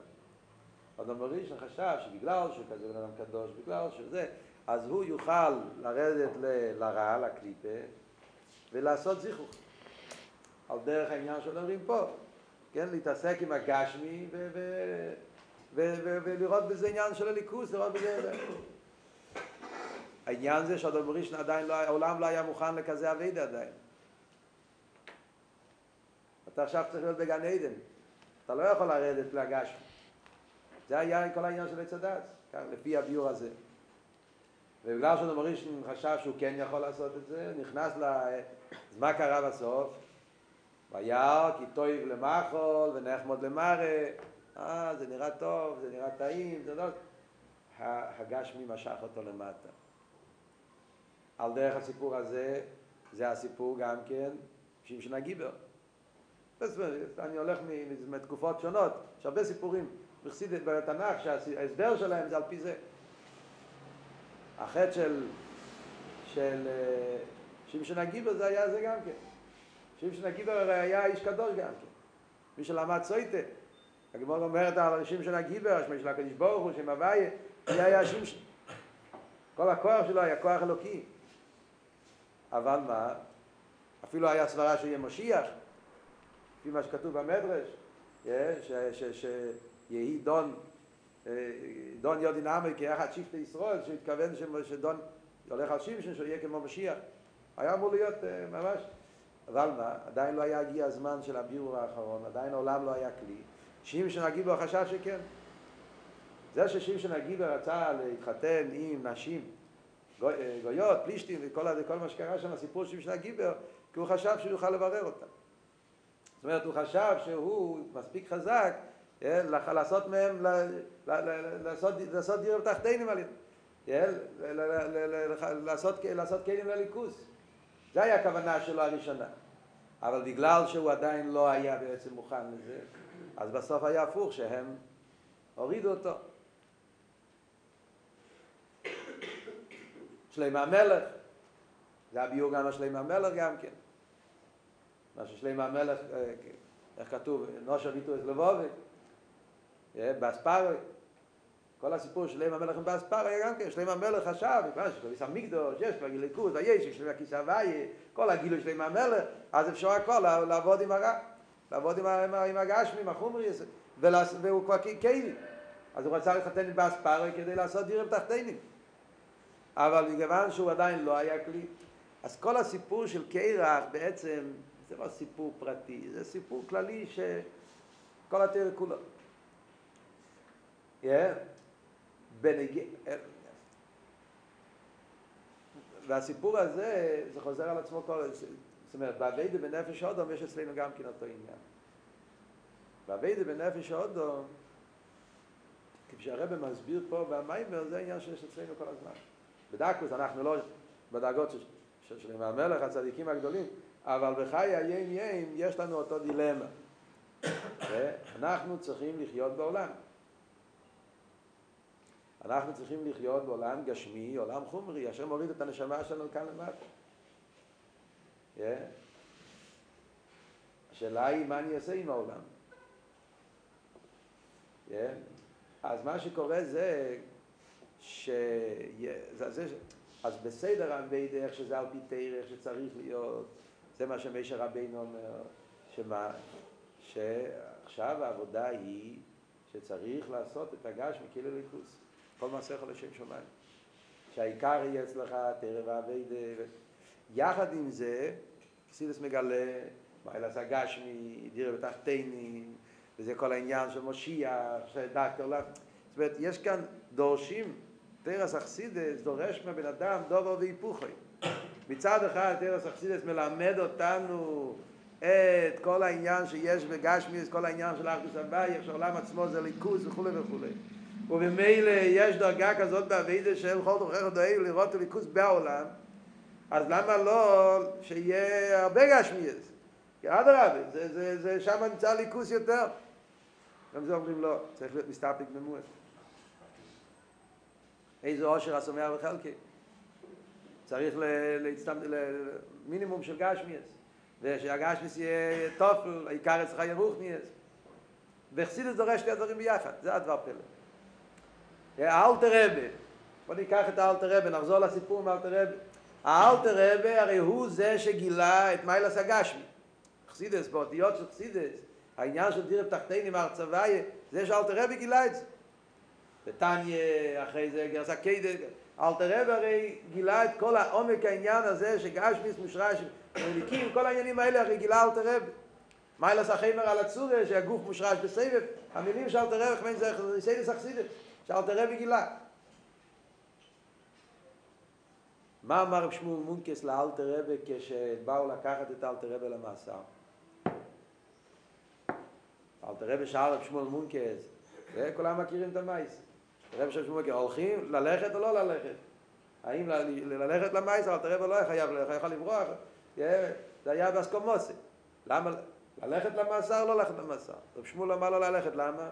עוד המורישם חשב שבגלל שהוא כזה בן אדם קדוש, בגלל שזה, אז הוא יוכל לרדת לרע, לקליפה, ולעשות זיכוך. על דרך העניין שאומרים פה, כן, להתעסק עם הגשמי ולראות בזה עניין של הליכוס, לראות בזה... העניין זה שעוד ראשון עדיין לא, העולם לא היה מוכן לכזה אבידה עדיין. אתה עכשיו צריך להיות בגן עדן, אתה לא יכול לרדת לגשמי. זה היה כל העניין של עץ הדת, לפי הביור הזה. ובגלל שאדום הראשון חשב שהוא כן יכול לעשות את זה, נכנס ל... אז מה קרה בסוף? וירא כי טויב למחול ונחמוד למרא, אה, זה נראה טוב, זה נראה טעים, זה לא... הגשמי משך אותו למטה. על דרך הסיפור הזה, זה הסיפור גם כן, שמשון הגיבר. אני הולך מתקופות שונות, יש הרבה סיפורים בתנ"ך שההסבר שלהם זה על פי זה. החטא של, של אה, שמשון הגיבר זה היה זה גם כן. שמשון הגיבר הרי היה איש קדוש גם כן. מי שלמד סויטה, הגמור אומרת על שמשון הגיבר, השמי של הקדוש ברוך הוא, שם הוויה, זה היה שמשון. כל הכוח שלו היה כוח אלוקי. אבל מה? אפילו היה סברה שיהיה משיח, לפי מה שכתוב במדרש, שיהי דון, דון יודי נעמי כאחד שבטי ישראל, שהתכוון שדון הולך על שמשון, שהוא יהיה כמו משיח. היה אמור להיות ממש, אבל מה, עדיין לא היה הגיע הזמן של הבירור האחרון, עדיין העולם לא היה כלי. שמשון הגיבור חשב שכן. זה ששמשון הגיבור רצה להתחתן עם נשים גויות, פלישתים וכל מה שקרה שם, הסיפור של משנה גיבר, כי הוא חשב שהוא יוכל לברר אותם. זאת אומרת, הוא חשב שהוא מספיק חזק לעשות מהם, לעשות, לעשות דירה בתחתינים על לעשות, לעשות כלים לליכוס. זה היה הכוונה שלו הראשונה. אבל בגלל שהוא עדיין לא היה בעצם מוכן לזה, אז בסוף היה הפוך, שהם הורידו אותו. שלמה המלך, זה הביור גם שלמה המלך גם כן. מה ששלמה המלך, איך כתוב, נושר ביטו את לבובי, באספרי, כל הסיפור של שלמה המלך עם באספרי גם כן, שלמה המלך חשב, מכיוון שכביס המקדוש, יש כבר גיליקות, היש, שלמה כיס הוויה, כל הגילוי שלמה המלך, אז אפשר הכל לעבוד עם הרע, לעבוד עם, הגשמי, עם החומרי, והוא כבר קיילי. אז הוא רצה להתחתן עם באספרי כדי לעשות דירים תחתינים. אבל מכיוון שהוא עדיין לא היה כלי, אז כל הסיפור של קרח בעצם זה לא סיפור פרטי, זה סיפור כללי שכל התרא כולו. Yeah. בנג... והסיפור הזה, זה חוזר על עצמו כל... זאת אומרת, באביידה בנפש אודום יש אצלנו גם כן אותו עניין. באביידה בנפש אודום, כפי שהרבא מסביר פה במיימר, זה עניין שיש אצלנו כל הזמן. בדקוס אנחנו לא בדרגות של שלמה המלך, הצדיקים הגדולים, אבל בחיי היים יים יש לנו אותו דילמה. אנחנו צריכים לחיות בעולם. אנחנו צריכים לחיות בעולם גשמי, עולם חומרי, אשר מוריד את הנשמה שלנו כאן למטה. השאלה היא מה אני אעשה עם העולם. אז מה שקורה זה ש... אז בסדר הווידה, איך שזה על פי תרח שצריך להיות, זה מה שמשה רבינו אומר, שמה? שעכשיו העבודה היא שצריך לעשות את הגש מכאילו ליכוס, כל מעשה יכול לשם שמיים. שהעיקר יהיה אצלך תרא והווידה. יחד עם זה, כסידס מגלה, זה הגשמי, דירה בתחתינים, וזה כל העניין של מושיח, שדקת עולם. זאת אומרת, יש כאן דורשים תרס אכסידס דורש מהבן אדם דובר והיפוכי. מצד אחד תרס אכסידס מלמד אותנו את כל העניין שיש בגשמיס, כל העניין של אחדוס הבאי, שהעולם עצמו זה ליכוז וכולי וכולי. ובמילא יש דרגה כזאת בעבידה של כל תוכח דואג לראות ליכוז בעולם, אז למה לא שיהיה הרבה גשמיס? כי אדרבה, זה, זה, זה, שם נמצא ליכוז יותר. גם זה אומרים לא, צריך להיות מסתפק במועד. איזה עושר השומע וחלקי. צריך למינימום של גשמיאס. ושהגשמיאס יהיה טופל, העיקר אצלך ירוחניאס. וחסידס דורש שתי הדברים ביחד, זה הדבר פלא. האלטער רבי, בוא ניקח את האלטער רבי, נחזור לסיפור מאלטער רבי. האלטער רבי הרי הוא זה שגילה את מעלת הגשמי. חסידות, באותיות של חסידות, העניין של דירה בתחתונים מהרצוויה, זה שאלטער רבי גילה את זה. בתניא, אחרי זה אגרת הקודש, אלטער רבי הרי גילה את כל העומק העניין הזה שגשמיות מושרש, מאלוקים, כל העניינים האלה הרי גילה אלטער רבי. מעלת החומר על הצורה שהגוף מושרש בסבב, המילים של אלתר רב, כמין זה סיידס אכסידס, שאלתר רב גילה. מה אמר רב שמואל מונקס לאלתר רב כשבאו לקחת את אלתר רב למאסר? רבי שאל רב שמואל מונקס, וכולם מכירים את המייס. רבי שמואל מונקס, הולכים ללכת או לא ללכת? האם ללכת למייס, אבל תראה לא חייב, יכול לברוח, זה היה באסקומוסי. למה? ללכת למאסר, לא ללכת למאסר. רב שמואל אמר לו ללכת, למה?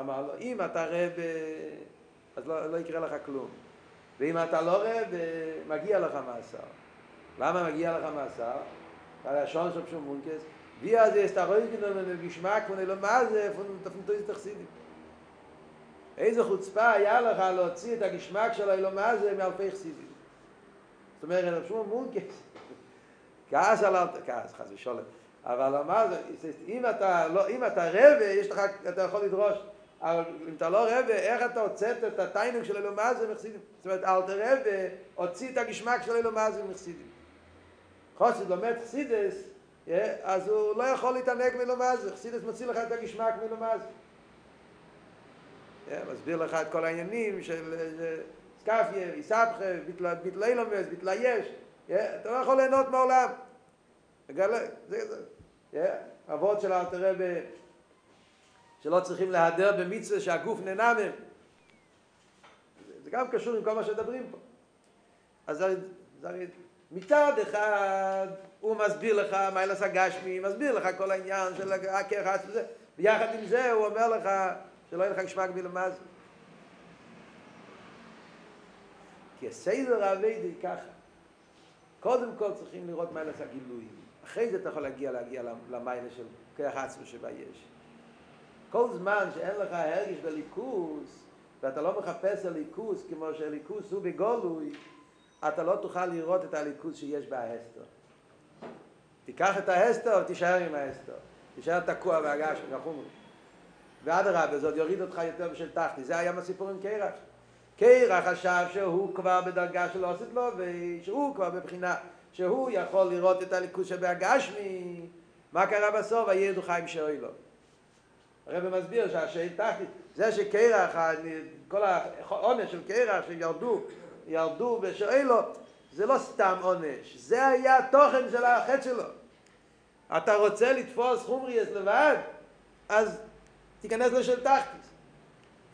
אמר לו, אם אתה רב, אז לא, לא יקרה לך כלום. ואם אתה לא רב, מגיע לך מאסר. למה מגיע לך מאסר? על השעון של פשוט מונקס, wie אז ist der Röntgen und der Geschmack von der Masse von der von der Tachsidim. איזה חוצפה היה לך להוציא את הגשמק של האילומזה מאלפי חסידים. זאת אומרת, שום מונקס, *laughs* כעס על כעס, חס ושולם, אבל אמר, אם אתה, לא, אם אתה רבה, יש לך, אתה יכול לדרוש, אבל אם אתה לא רבה, איך אתה הוצאת את הטיינינג של אילומזה מחסידים? זאת אומרת, אל תרבה, הוציא את הגשמק של אילומזה מחסידים. חוסד לומד חסידס, אז הוא לא יכול להתענג מלומז, חסידס מוציא לך את הגשמק מלומז. מסביר לך את כל העניינים של סקפיה, ויסבכה, ביטלי לומז, ביטלי יש. אתה לא יכול ליהנות זה. אבות של האלתר רבי, שלא צריכים להדר במצווה שהגוף נהנה מהם. זה גם קשור עם כל מה שמדברים פה. אז זה מצד אחד הוא מסביר לך מה אלס הגשמי, מסביר לך כל העניין של הכרח וזה, ויחד עם זה הוא אומר לך שלא יהיה לך גשמק מלמז. כי הסדר היא ככה. קודם כל צריכים לראות מה אלס הגילויים. אחרי זה אתה יכול להגיע, להגיע למיילה של כרח עצמו שבה יש. כל זמן שאין לך הרגש בליכוס, ואתה לא מחפש הליכוס כמו שהליכוס הוא בגולוי, אתה לא תוכל לראות את הליכוז שיש בהסתר. תיקח את ההסתר ותישאר עם ההסתר. תישאר תקוע בהגש, כחומר. ואדרבה, זה עוד יוריד אותך יותר בשל תחתי. זה היה מהסיפור עם קרח. קרח חשב שהוא כבר בדרגה של עושת לו, ושהוא כבר בבחינה שהוא יכול לראות את הליכוז שבהגשמי. מה קרה בסוף? הירדו חיים שאוי לו. הרב מסביר שהשאל תחתית, זה שקרח, כל העונש של קרח שירדו ירדו ושואלו, זה לא סתם עונש, זה היה התוכן של החטא שלו. אתה רוצה לתפוס חומריאס לבד, אז תיכנס לשל תחתיס.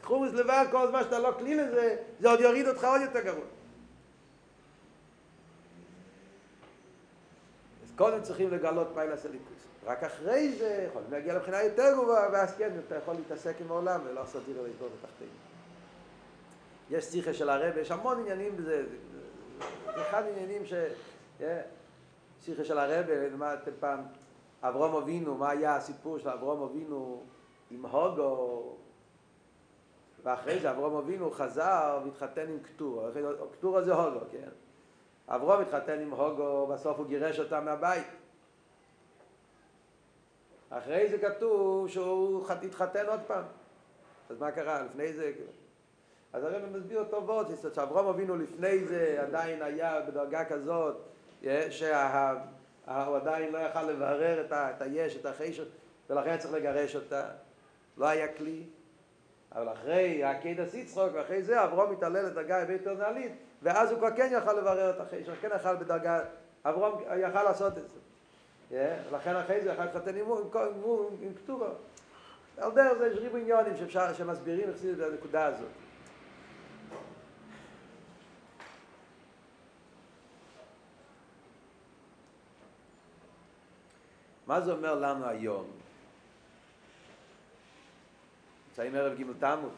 חומריאס לבד, כל הזמן שאתה לא כלי לזה, זה עוד יוריד אותך עוד יותר גרוע. אז קודם צריכים לגלות פיילס הליכוס. רק אחרי זה יכולים להגיע לבחינה יותר גבוהה, ואז כן, אתה יכול להתעסק עם העולם ולא לעשות דירה ולסבור בתחתינו. יש שיחה של הרב, יש המון עניינים בזה, זה אחד העניינים ש... שיחה של הרב, למדתם פעם, אברום אבינו, מה היה הסיפור של אברום אבינו עם הוגו, ואחרי זה אברום אבינו חזר והתחתן עם קטור, קטור זה הוגו, כן? אברום התחתן עם הוגו, בסוף הוא גירש אותה מהבית. אחרי זה כתוב שהוא התחתן עוד פעם. אז מה קרה? לפני זה... אז הרב מסביר טובות, שאברום אבינו לפני זה עדיין היה בדרגה כזאת, שהוא עדיין לא יכל לברר את, היש, את החישר, ולכן צריך לגרש אותה. לא היה כלי. אבל אחרי הקדס יצחוק, ואחרי זה אברום מתעלה לדרגה הרבה יותר נעלית, ואז הוא כבר כן יכל לברר את החישר, כן יכל בדרגה, אברום יכל לעשות את זה. ולכן אחרי זה יכל להתחתן עם, עם, עם, כתובה. על דרך זה יש ריבו עניונים שמסבירים את הנקודה הזאת. מה זה אומר לנו היום? נמצאים ערב ג' תמוז.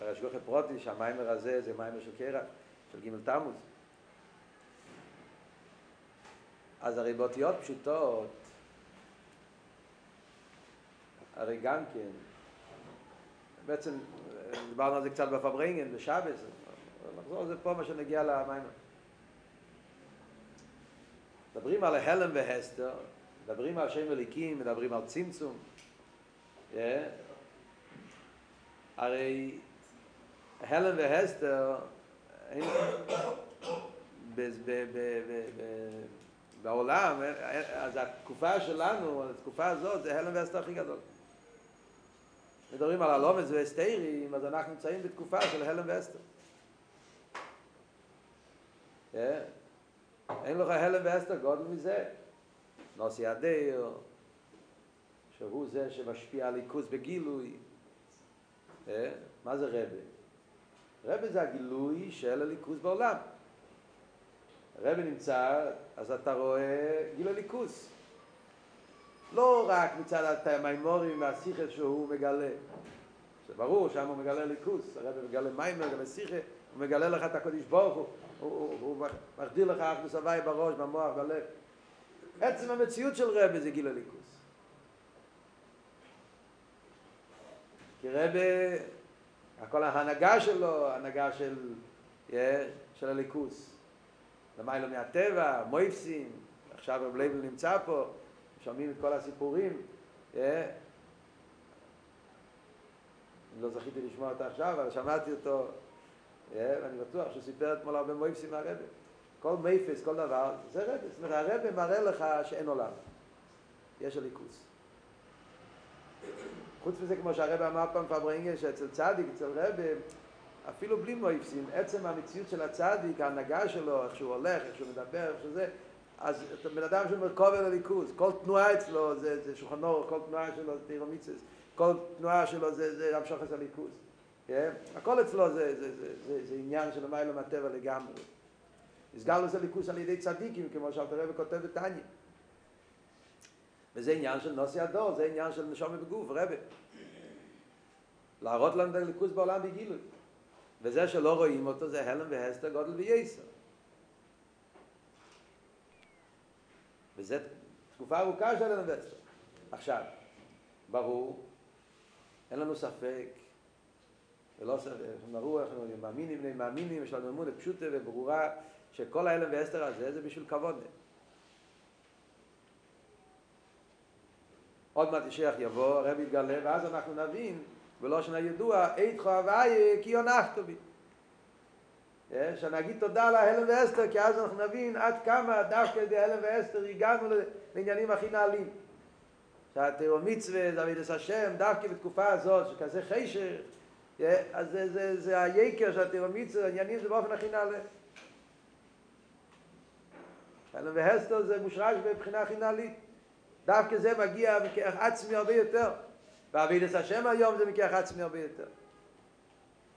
השגוח פרוטי שהמיימר הזה זה מיימר של קרח, של ג' תמוז. אז הרי באותיות פשוטות, הרי גם כן, בעצם דיברנו על זה קצת בפברנגן, בשבס, נחזור על זה פה מה שנגיע למיימר. מדברים על ההלם והסתר, מדברים על שם אליקים, מדברים על צמצום. Yeah. הרי הלם והסתר, בעולם, אז התקופה שלנו, התקופה הזאת, זה הלם והסתר הכי גדול. מדברים על הלומץ והסתירים, אז אנחנו נמצאים בתקופה של הלם והסתר. אין לך הלם והסתר גודל מזה. נוסי הדייר, שהוא זה שמשפיע על ליכוז בגילוי. מה זה רבה? רבה זה הגילוי של הליכוז בעולם. רבה נמצא, אז אתה רואה גילוי ליכוז. לא רק מצד המימורים והשיחה שהוא מגלה. זה ברור, שם הוא מגלה ליכוז, הרב מגלה מים, מגלה שיחה, הוא מגלה לך את הקודש ברוך הוא, הוא, הוא, הוא מחדיר לך אחדוס הוואי בראש, במוח, בלב. עצם המציאות של רבי זה גיל הליכוז. כי רבי, הכל ההנהגה שלו, ההנהגה של, yeah, של אלוקות. למעלה מהטבע, מופתים, עכשיו רב לייבל נמצא פה, שומעים את כל הסיפורים. Yeah. לא זכיתי לשמוע אותו עכשיו, אבל שמעתי אותו, ואני בטוח שהוא סיפר אתמול הרבה מופתים מהרבי. כל מופת, כל דבר, זה רבי. זאת אומרת, הרבי מראה לך שאין עולם. יש אלוקות. חוץ מזה, כמו שהרבי אמר פעם פארברענגען, שאצל צדיק, אצל רבי, אפילו בלי מויפסים, עצם המציאות של הצדיק, ההנהגה שלו, איך שהוא הולך, איך שהוא מדבר, איך שזה, אז בן אדם שמרכוב אל הליכוז, כל תנועה אצלו זה, זה שולחנו, כל תנועה שלו זה תירו מיצס, כל תנועה שלו זה, זה המשוך את הליכוז. Yeah? הכל אצלו זה, זה, זה, זה, זה עניין של המילה מהטבע לגמרי. נסגר לזה ליכוס על ידי צדיקים, כמו שאלת הרב כותב בתניא. וזה עניין של נוסי הדור, זה עניין של נשום בגוף, רבי. להראות לנו את הליכוס בעולם בגילוי. וזה שלא רואים אותו זה הלם והסתר גודל וייסר. וזה תקופה ארוכה של הלם והסתר. עכשיו, ברור, אין לנו ספק, ולא ספק, ברור, אנחנו מאמינים, מאמינים, יש לנו אמונה פשוטה וברורה, שכל ההלם והסתר הזה זה בשביל כבוד. עוד מעט ישייך יבוא, הרב יתגלה, ואז אנחנו נבין, ולא שנה ידוע, איתך הוואי כי יונחת בי. שנגיד תודה להלם ואסתר, כי אז אנחנו נבין עד כמה דווקא על הלם ואסתר הגענו לעניינים הכי נעלים. שהתיאור מצווה, זה עבידת השם, דווקא בתקופה הזאת, שכזה חשך, אז זה, זה, זה היקר של התיאור מצווה, העניינים זה באופן הכי נעלה. אלא והסתר זה מושרש בבחינה הכי נעלית. דווקא זה מגיע עצמי הרבה יותר. בעבידת השם היום זה מכך עצמי הרבה יותר.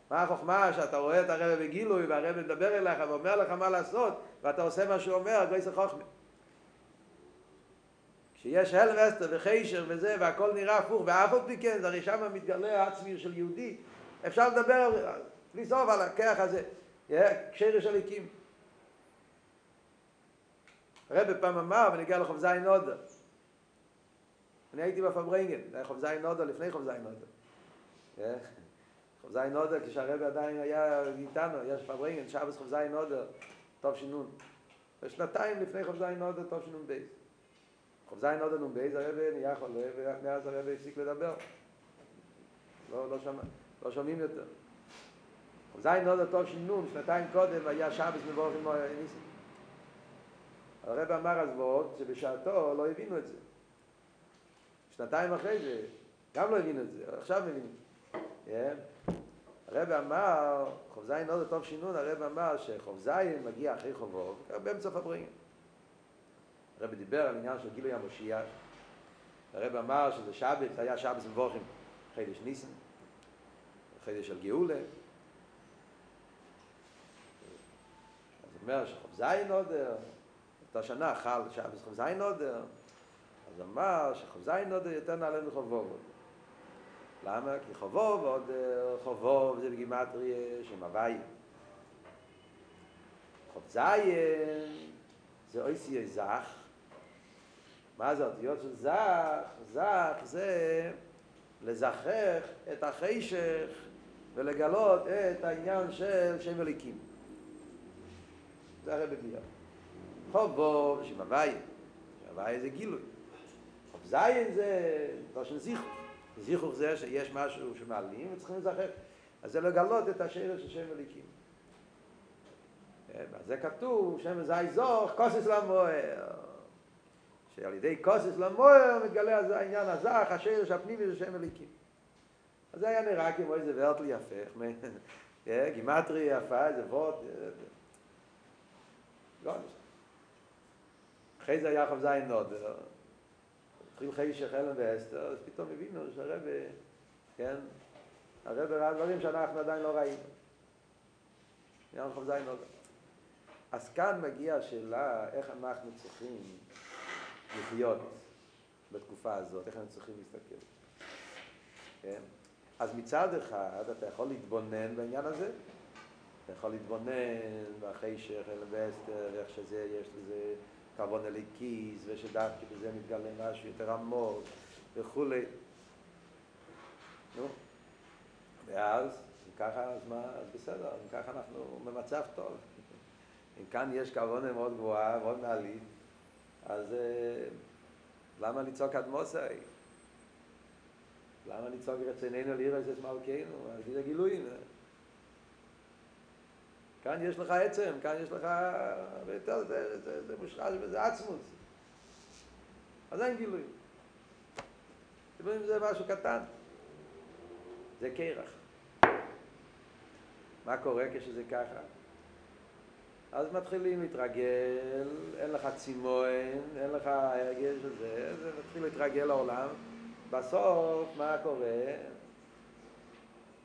מה החוכמה שאתה רואה את הרב בגילוי והרב מדבר אליך ואומר לך מה לעשות ואתה עושה מה שהוא אומר, גויס החוכמה. כשיש הלם אסתר וחישר וזה והכל נראה הפוך ואף עוד מכן זה הרי שם מתגלה העצמי של יהודי אפשר לדבר בלי סוף על הכח הזה קשרש הליקים הרב פעם אמר ונגיע לחוב זין נודו אני הייתי בפברנגן, זה היה חוב זין נודו לפני חוב זין נודו חוב זין נודו כשהרב עדיין היה איתנו, יש פברנגן, שבס חוב זין נודו, טוב שינון ושנתיים לפני חוב זין נודו, טוב שינון בייס חוב זין נודו נום בייס, הרב נהיה חולה ומאז הרב הפסיק לדבר לא, לא, שמע, לא שומעים יותר חוב זין נודו, טוב שינון, שנתיים קודם היה שבס מבורך עם ניסים הרב אמר אז ועוד שבשעתו לא הבינו את זה. שנתיים אחרי זה, גם לא הבינו את זה, עכשיו מבינים. הרב אמר, חוב זין עוד טוב שינון, הרב אמר שחוב זין מגיע אחרי חובו, באמצע פברינג. הרב דיבר על עניין של גילוי המושיע. הרב אמר שזה שבת, היה שבת מבורכים, חידש ניסן, חידש של גאולה. אז אומר שחוב זין עוד, אותה שנה חל שבס חוב זין נודר, אז אמר שחוב זין נודר יותר נעלה מחובוב. למה? כי חובוב עוד חובוב זה בגימטריה שם הוואי. חוב זין זה אויסי זך. מה זה אותיות של זך? זך זה לזכך את החשך ולגלות את העניין של שם הליקים. זה הרי בדיוק. חוב בו שם הוואי, הוואי זה גילוי. זין זה לא של זיכוך. זיכוך זה שיש משהו שמעלים וצריכים לזכר. אז זה לגלות את השאלה של שם הליקים. אז זה כתוב, שם זי זוך, כוסס למוער. שעל ידי כוסס למוער מתגלה העניין הזך, השאלה שהפנימי זה שם הליקים. אז זה היה נראה כמו איזה ורטל יפה, *laughs* גימטרי יפה, איזה ווט. לא, אחרי זה היה חוב זין נודר. התחיל חשך אלם ואסתר, אז פתאום הבינו שהרבה, כן, הרבה ראה דברים שאנחנו עדיין לא ראינו. ים ח"ז לא אז כאן מגיעה השאלה איך אנחנו צריכים לחיות בתקופה הזאת, איך אנחנו צריכים להסתכל. כן? אז מצד אחד אתה יכול להתבונן בעניין הזה, אתה יכול להתבונן בחשך, אל ואסתר, איך שזה, יש לזה כבון אליקיס, ושדווקא בזה מתגלה משהו יותר עמוק וכולי. נו, ואז, אם ככה, אז מה, אז בסדר, אם ככה אנחנו במצב טוב. אם כאן יש כוונה מאוד גבוהה, מאוד מעלית, אז למה לצעוק עד מוסי? למה לצעוק רצוננו לירס את מלכנו? אז זה גילויים. כאן יש לך עצם, כאן יש לך... זה, זה, זה מושחש וזה עצמוס. אז אין גילוי. גילויים זה משהו קטן. זה קרח. מה קורה כשזה ככה? אז מתחילים להתרגל, אין לך צימון, אין לך הרגש הזה, זה מתחיל להתרגל לעולם. בסוף, מה קורה?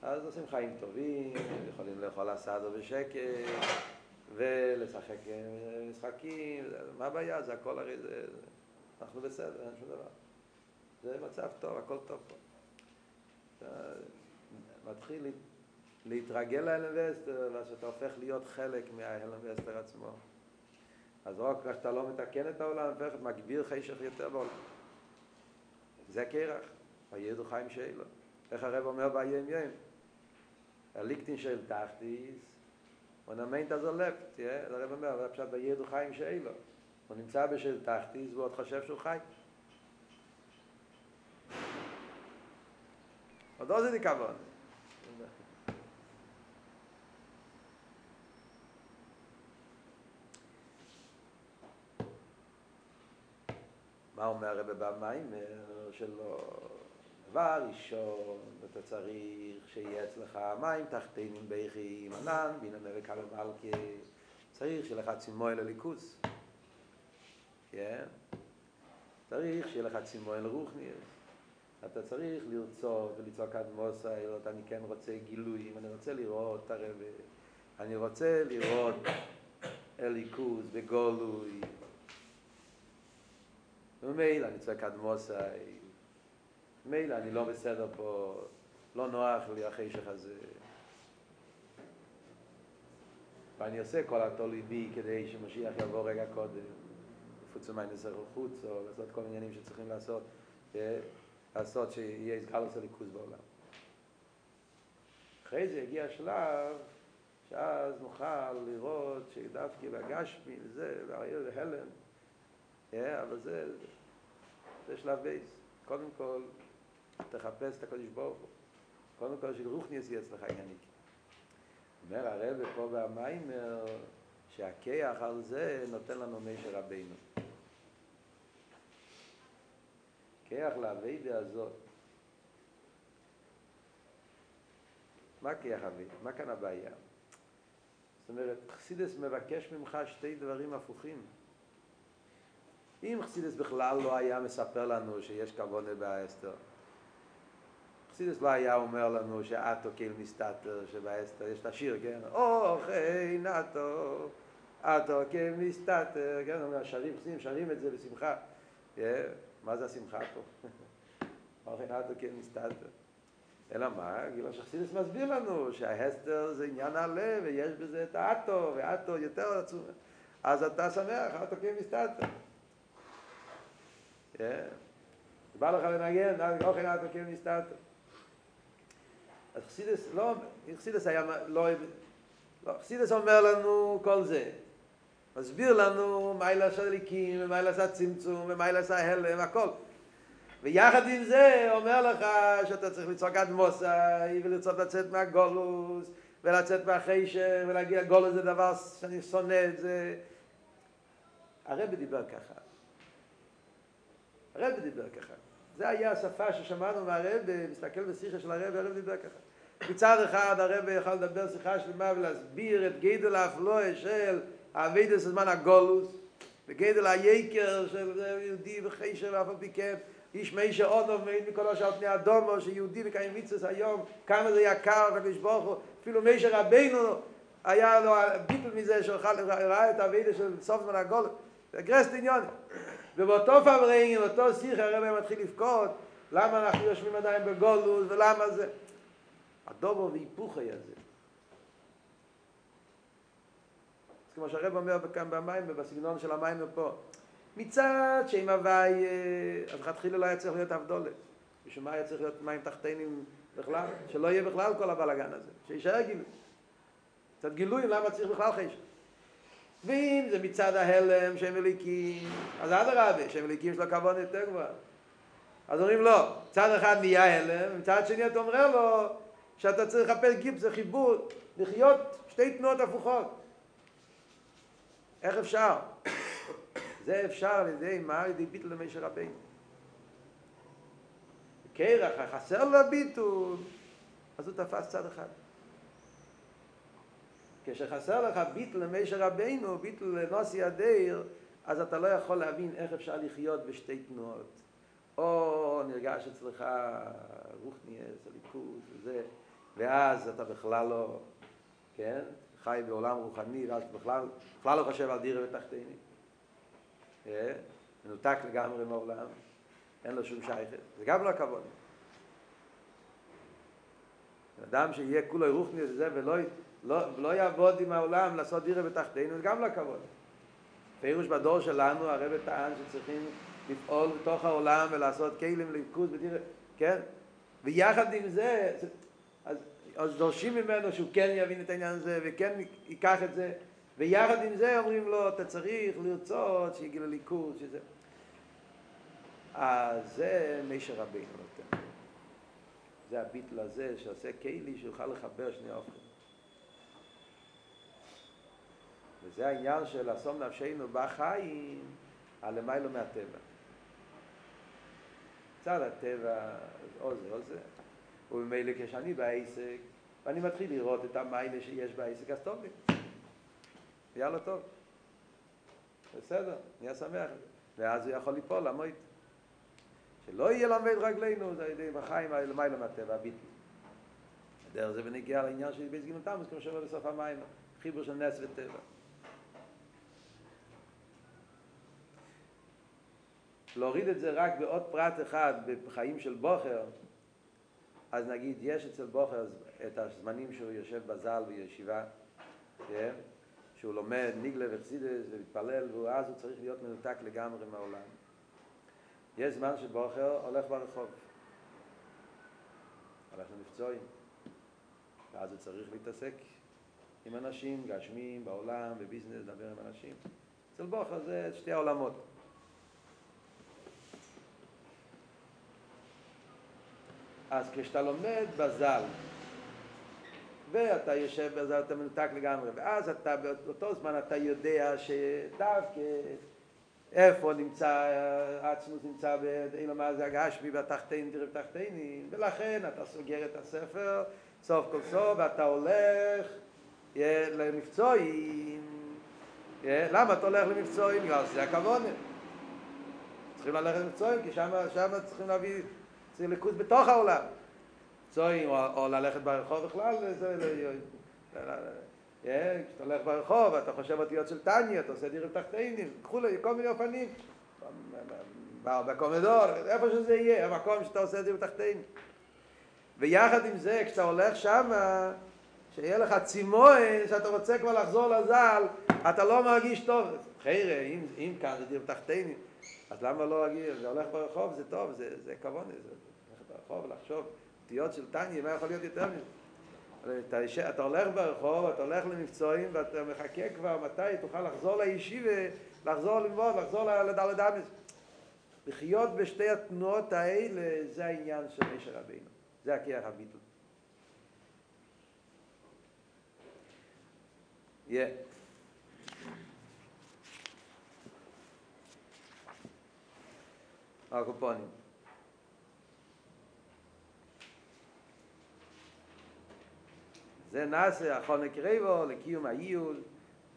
אז עושים חיים טובים, יכולים לאכול אסדו בשקט, ולשחק משחקים, מה הבעיה? זה הכל הרי זה... אנחנו בסדר, אין שום דבר. זה מצב טוב, הכל טוב פה. מתחיל להתרגל להלם ואסתר, ואז אתה הופך להיות חלק מההלם ואסתר עצמו. אז רק כשאתה לא מתקן את העולם, מגביר חשך יותר בעולם. זה קרח, הידו חיים שאלו. איך הרב אומר ביום יום? הליקטין של תחתיס, a meint as a left, yeah? הרב אומר, אבל פשוט בידו חיים שאלו. הוא נמצא בשל תחתיס ועוד חושב שהוא חי. עוד לא זה דיכבון. מה אומר הרב במים שלו? דבר ראשון, אתה צריך שיהיה אצלך מים תחתינים ביחים ענן, בין הנבק על המלכי, צריך שיהיה לך צימוי לליכוס, כן? צריך שיהיה לך צימוי לרוחניאס. אתה צריך לרצות ולצעוק עד מוסי, לראות אני כן רוצה גילויים, אני רוצה לראות את הרב, אני רוצה לראות אליקוס בגולוי, ומילא אני צועק עד מוסי, מילא אני לא בסדר פה, לא נוח לי החשך הזה. ואני עושה כל התולי בי כדי שמשיח יבוא רגע קודם, חוץ ממה נסר חוץ, או לעשות כל עניינים שצריכים לעשות, לעשות שיהיה איסגלוס הליכוז בעולם. אחרי זה הגיע השלב שאז נוכל לראות שדווקא בגשמי וזה, וההלם, אבל זה, זה שלב ב'. קודם כל, תחפש את הקדוש ברוך הוא. קודם כל, שרוחניות יהיה אצלך עניינית. אומר הרבי פה במאמר, שהכוח על זה נותן לנו משה רבינו. כוח לעבודה הזאת. מה כוח עבודה? מה כאן הבעיה? זאת אומרת, חסידס מבקש ממך שתי דברים הפוכים. אם חסידס בכלל לא היה מספר לנו שיש כבונה באסתר, חסידס לא היה אומר לנו שאתו כאילו מסתתר, שבאסתר יש את השיר, כן? אוכי נאטו, אתו כאילו מסתתר, כן? אומר, שרים חסידים, שרים את זה בשמחה. מה זה השמחה פה? אוכי נאטו כאילו מסתתר. אלא מה? כאילו שחסידס מסביר לנו שההסתר זה עניין הלב ויש בזה את האטו, ואטו יותר עצום. אז אתה שמח, אתו כאילו מסתתר. בא לך לנגן, אוכל אתו כאילו מסתתר. אז חסידס לא, חסידס היה, לא, לא, חסידס אומר לנו כל זה. מסביר לנו מה אלה עשה ליקים, ומה אלה עשה צמצום, ומה אלה עשה הלם, הכל. ויחד עם זה אומר לך שאתה צריך לצעוק עד מוסי, ולרצות לצאת מהגולוס, ולצאת מהחיישר, ולהגיד הגולוס זה דבר שאני שונא את זה. הרב דיבר ככה. הרב דיבר ככה. זה היה השפה ששמענו מהרב, מסתכל בשיחה של הרב, הרב דיבר ככה. מצד אחד הרב יכול לדבר שיחה שלמה ולהסביר את גדל האפלואה של האבידס הזמן הגולוס, וגדל היקר של יהודי וחשר ואף על פי כן, איש מי שעודו ומעיד מכל השאר פני אדומו, שיהודי וקיים מצווס היום, כמה זה יקר, ברוך הוא, אפילו מי שרבנו היה לו ביטל מזה שהוא ראה את הווידה של סוף זמן הגול, זה גרסט עניון. ובאותו פברינג, באותו שיח הרב מתחיל לבכות, למה אנחנו יושבים עדיין בגולוס, ולמה זה? הדובו והיפוך היה זה. אז כמו שהרב אומר כאן במים, בסגנון של המים פה, מצד שאם הווי, אז לכתחילה לא היה צריך להיות אבדולת. בשביל מה היה צריך להיות מים תחתינים בכלל? שלא יהיה בכלל כל הבלאגן הזה, שישאר גילוי. קצת גילוי למה צריך בכלל חשב. ואם זה מצד ההלם שהם מליקים, אז אדרבה, שהם מליקים יש לו כבוד יותר גבוה. אז אומרים לא, צד אחד נהיה הלם, מצד שני אתה אומר לו שאתה צריך לחפש גיפס, זה חיבור, לחיות שתי תנועות הפוכות. איך אפשר? זה אפשר על ידי מה? על ידי ביטל למשה רבינו. קרח, חסר לו ביטול, אז הוא תפס צד אחד. כשחסר לך ביטל למשה רבינו, ביטל לנוסי הדיר, אז אתה לא יכול להבין איך אפשר לחיות בשתי תנועות. או נרגש אצלך רוחניאס, הליכוז וזה, ואז אתה בכלל לא, כן, חי בעולם רוחני, ואז בכלל, בכלל לא חושב על דירה ותחתינים. מנותק לגמרי מעולם, אין לו שום שייכת, זה גם לא הכבוד. אדם שיהיה כולו רוחניאס וזה, ולא לא, לא יעבוד עם העולם לעשות דירה בתחתינו, זה גם לא כבוד. פירוש בדור שלנו, הרב טען שצריכים לפעול בתוך העולם ולעשות כלים ליכוז בדירה, כן? ויחד עם זה, אז, אז דורשים ממנו שהוא כן יבין את העניין הזה וכן ייקח את זה, ויחד עם זה אומרים לו, אתה צריך לרצות שיגיע לליכוז, שזה... אז זה מישר רבינו נותן. זה הביטל הזה שעושה כלי שיוכל לחבר שני אופן. וזה העניין של אסום נפשנו בחיים על למיילו מהטבע. צד הטבע, או זה או זה. וממילא כשאני בעסק, ואני מתחיל לראות את המיילה שיש בעסק, אז טוב לי. יאללה טוב. בסדר, נהיה שמח. ואז הוא יכול ליפול, למות. שלא יהיה למד רגלינו, זה ידי בחיים למעלה מהטבע, הביטי. דרך זה ונגיע לעניין של בית גינות תמוס, כמו שאומר בסוף המים, חיבור של נס וטבע. להוריד את זה רק בעוד פרט אחד בחיים של בוחר, אז נגיד, יש אצל בוחר את הזמנים שהוא יושב בזל בישיבה, כן? שהוא לומד ניגלה וחסידס ומתפלל, ואז הוא צריך להיות מנותק לגמרי מהעולם. יש זמן שבוחר הולך ברחוב, הולך למבצועים, ואז הוא צריך להתעסק עם אנשים, גשמים, בעולם, בביזנס, לדבר עם אנשים. אצל בוחר זה שתי העולמות. אז כשאתה לומד בזל, ואתה יושב בזל, אתה מנותק לגמרי, ואז אתה, באותו זמן אתה יודע שדווקא איפה נמצא, עצמוס נמצא באילו מה זה הגשמי והתחתינים, תראה בתחתינים, ולכן אתה סוגר את הספר, סוף כל סוף, ואתה הולך למבצועים. למה אתה הולך למבצועים? שזה הכבוד. צריכים ללכת למבצועים, כי שם צריכים להביא זה ליכוז בתוך העולם. צועים, או, או ללכת ברחוב בכלל, זה... כשאתה הולך ברחוב, אתה חושב אותיות של טניה, אתה עושה דירים תחתינים, כולי, כל מיני אופנים. בקומדור, איפה שזה יהיה, המקום שאתה עושה דירים תחתינים. ויחד עם זה, כשאתה הולך שם, שיהיה לך צימון, שאתה רוצה כבר לחזור לזל, אתה לא מרגיש טוב. חיירה, אם, אם כאן זה דירים תחתינים, אז למה לא להגיד, זה הולך ברחוב, זה טוב, זה, זה כבוד, זה הולך ברחוב, לחשוב, אותיות של טניה, מה יכול להיות יותר מזה? אתה, אתה הולך ברחוב, אתה הולך למבצועים, ואתה מחכה כבר מתי תוכל לחזור לישיבה, לחזור ללמוד, לחזור לדלת אמס. לחיות בשתי התנועות האלה, זה העניין של משה רבינו. זה הכיח הביטל. Yeah. הקופונים. זה נעשה החונק רבו לקיום האיול,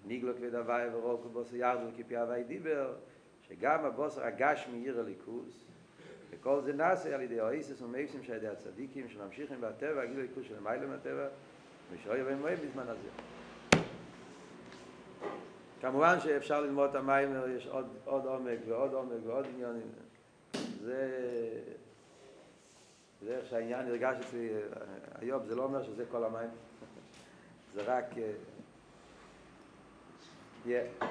ניגלו כבד הוואי ורוב כבוס ירדו כפי הוואי דיבר, שגם הבוס רגש מעיר הליכוס, וכל זה נעשה על ידי האיסס ומאיסים שעל ידי הצדיקים שממשיכים בטבע, גילו ליכוס של מיילה מהטבע, ושאוי בהם מועד בזמן הזה. כמובן שאפשר ללמוד את המים, יש עוד, עוד עומק ועוד עומק ועוד עניונים. זה... זה איך שהעניין נרגש אצלי אה, היום, זה לא אומר שזה כל המים, *laughs* זה רק... אה, yeah.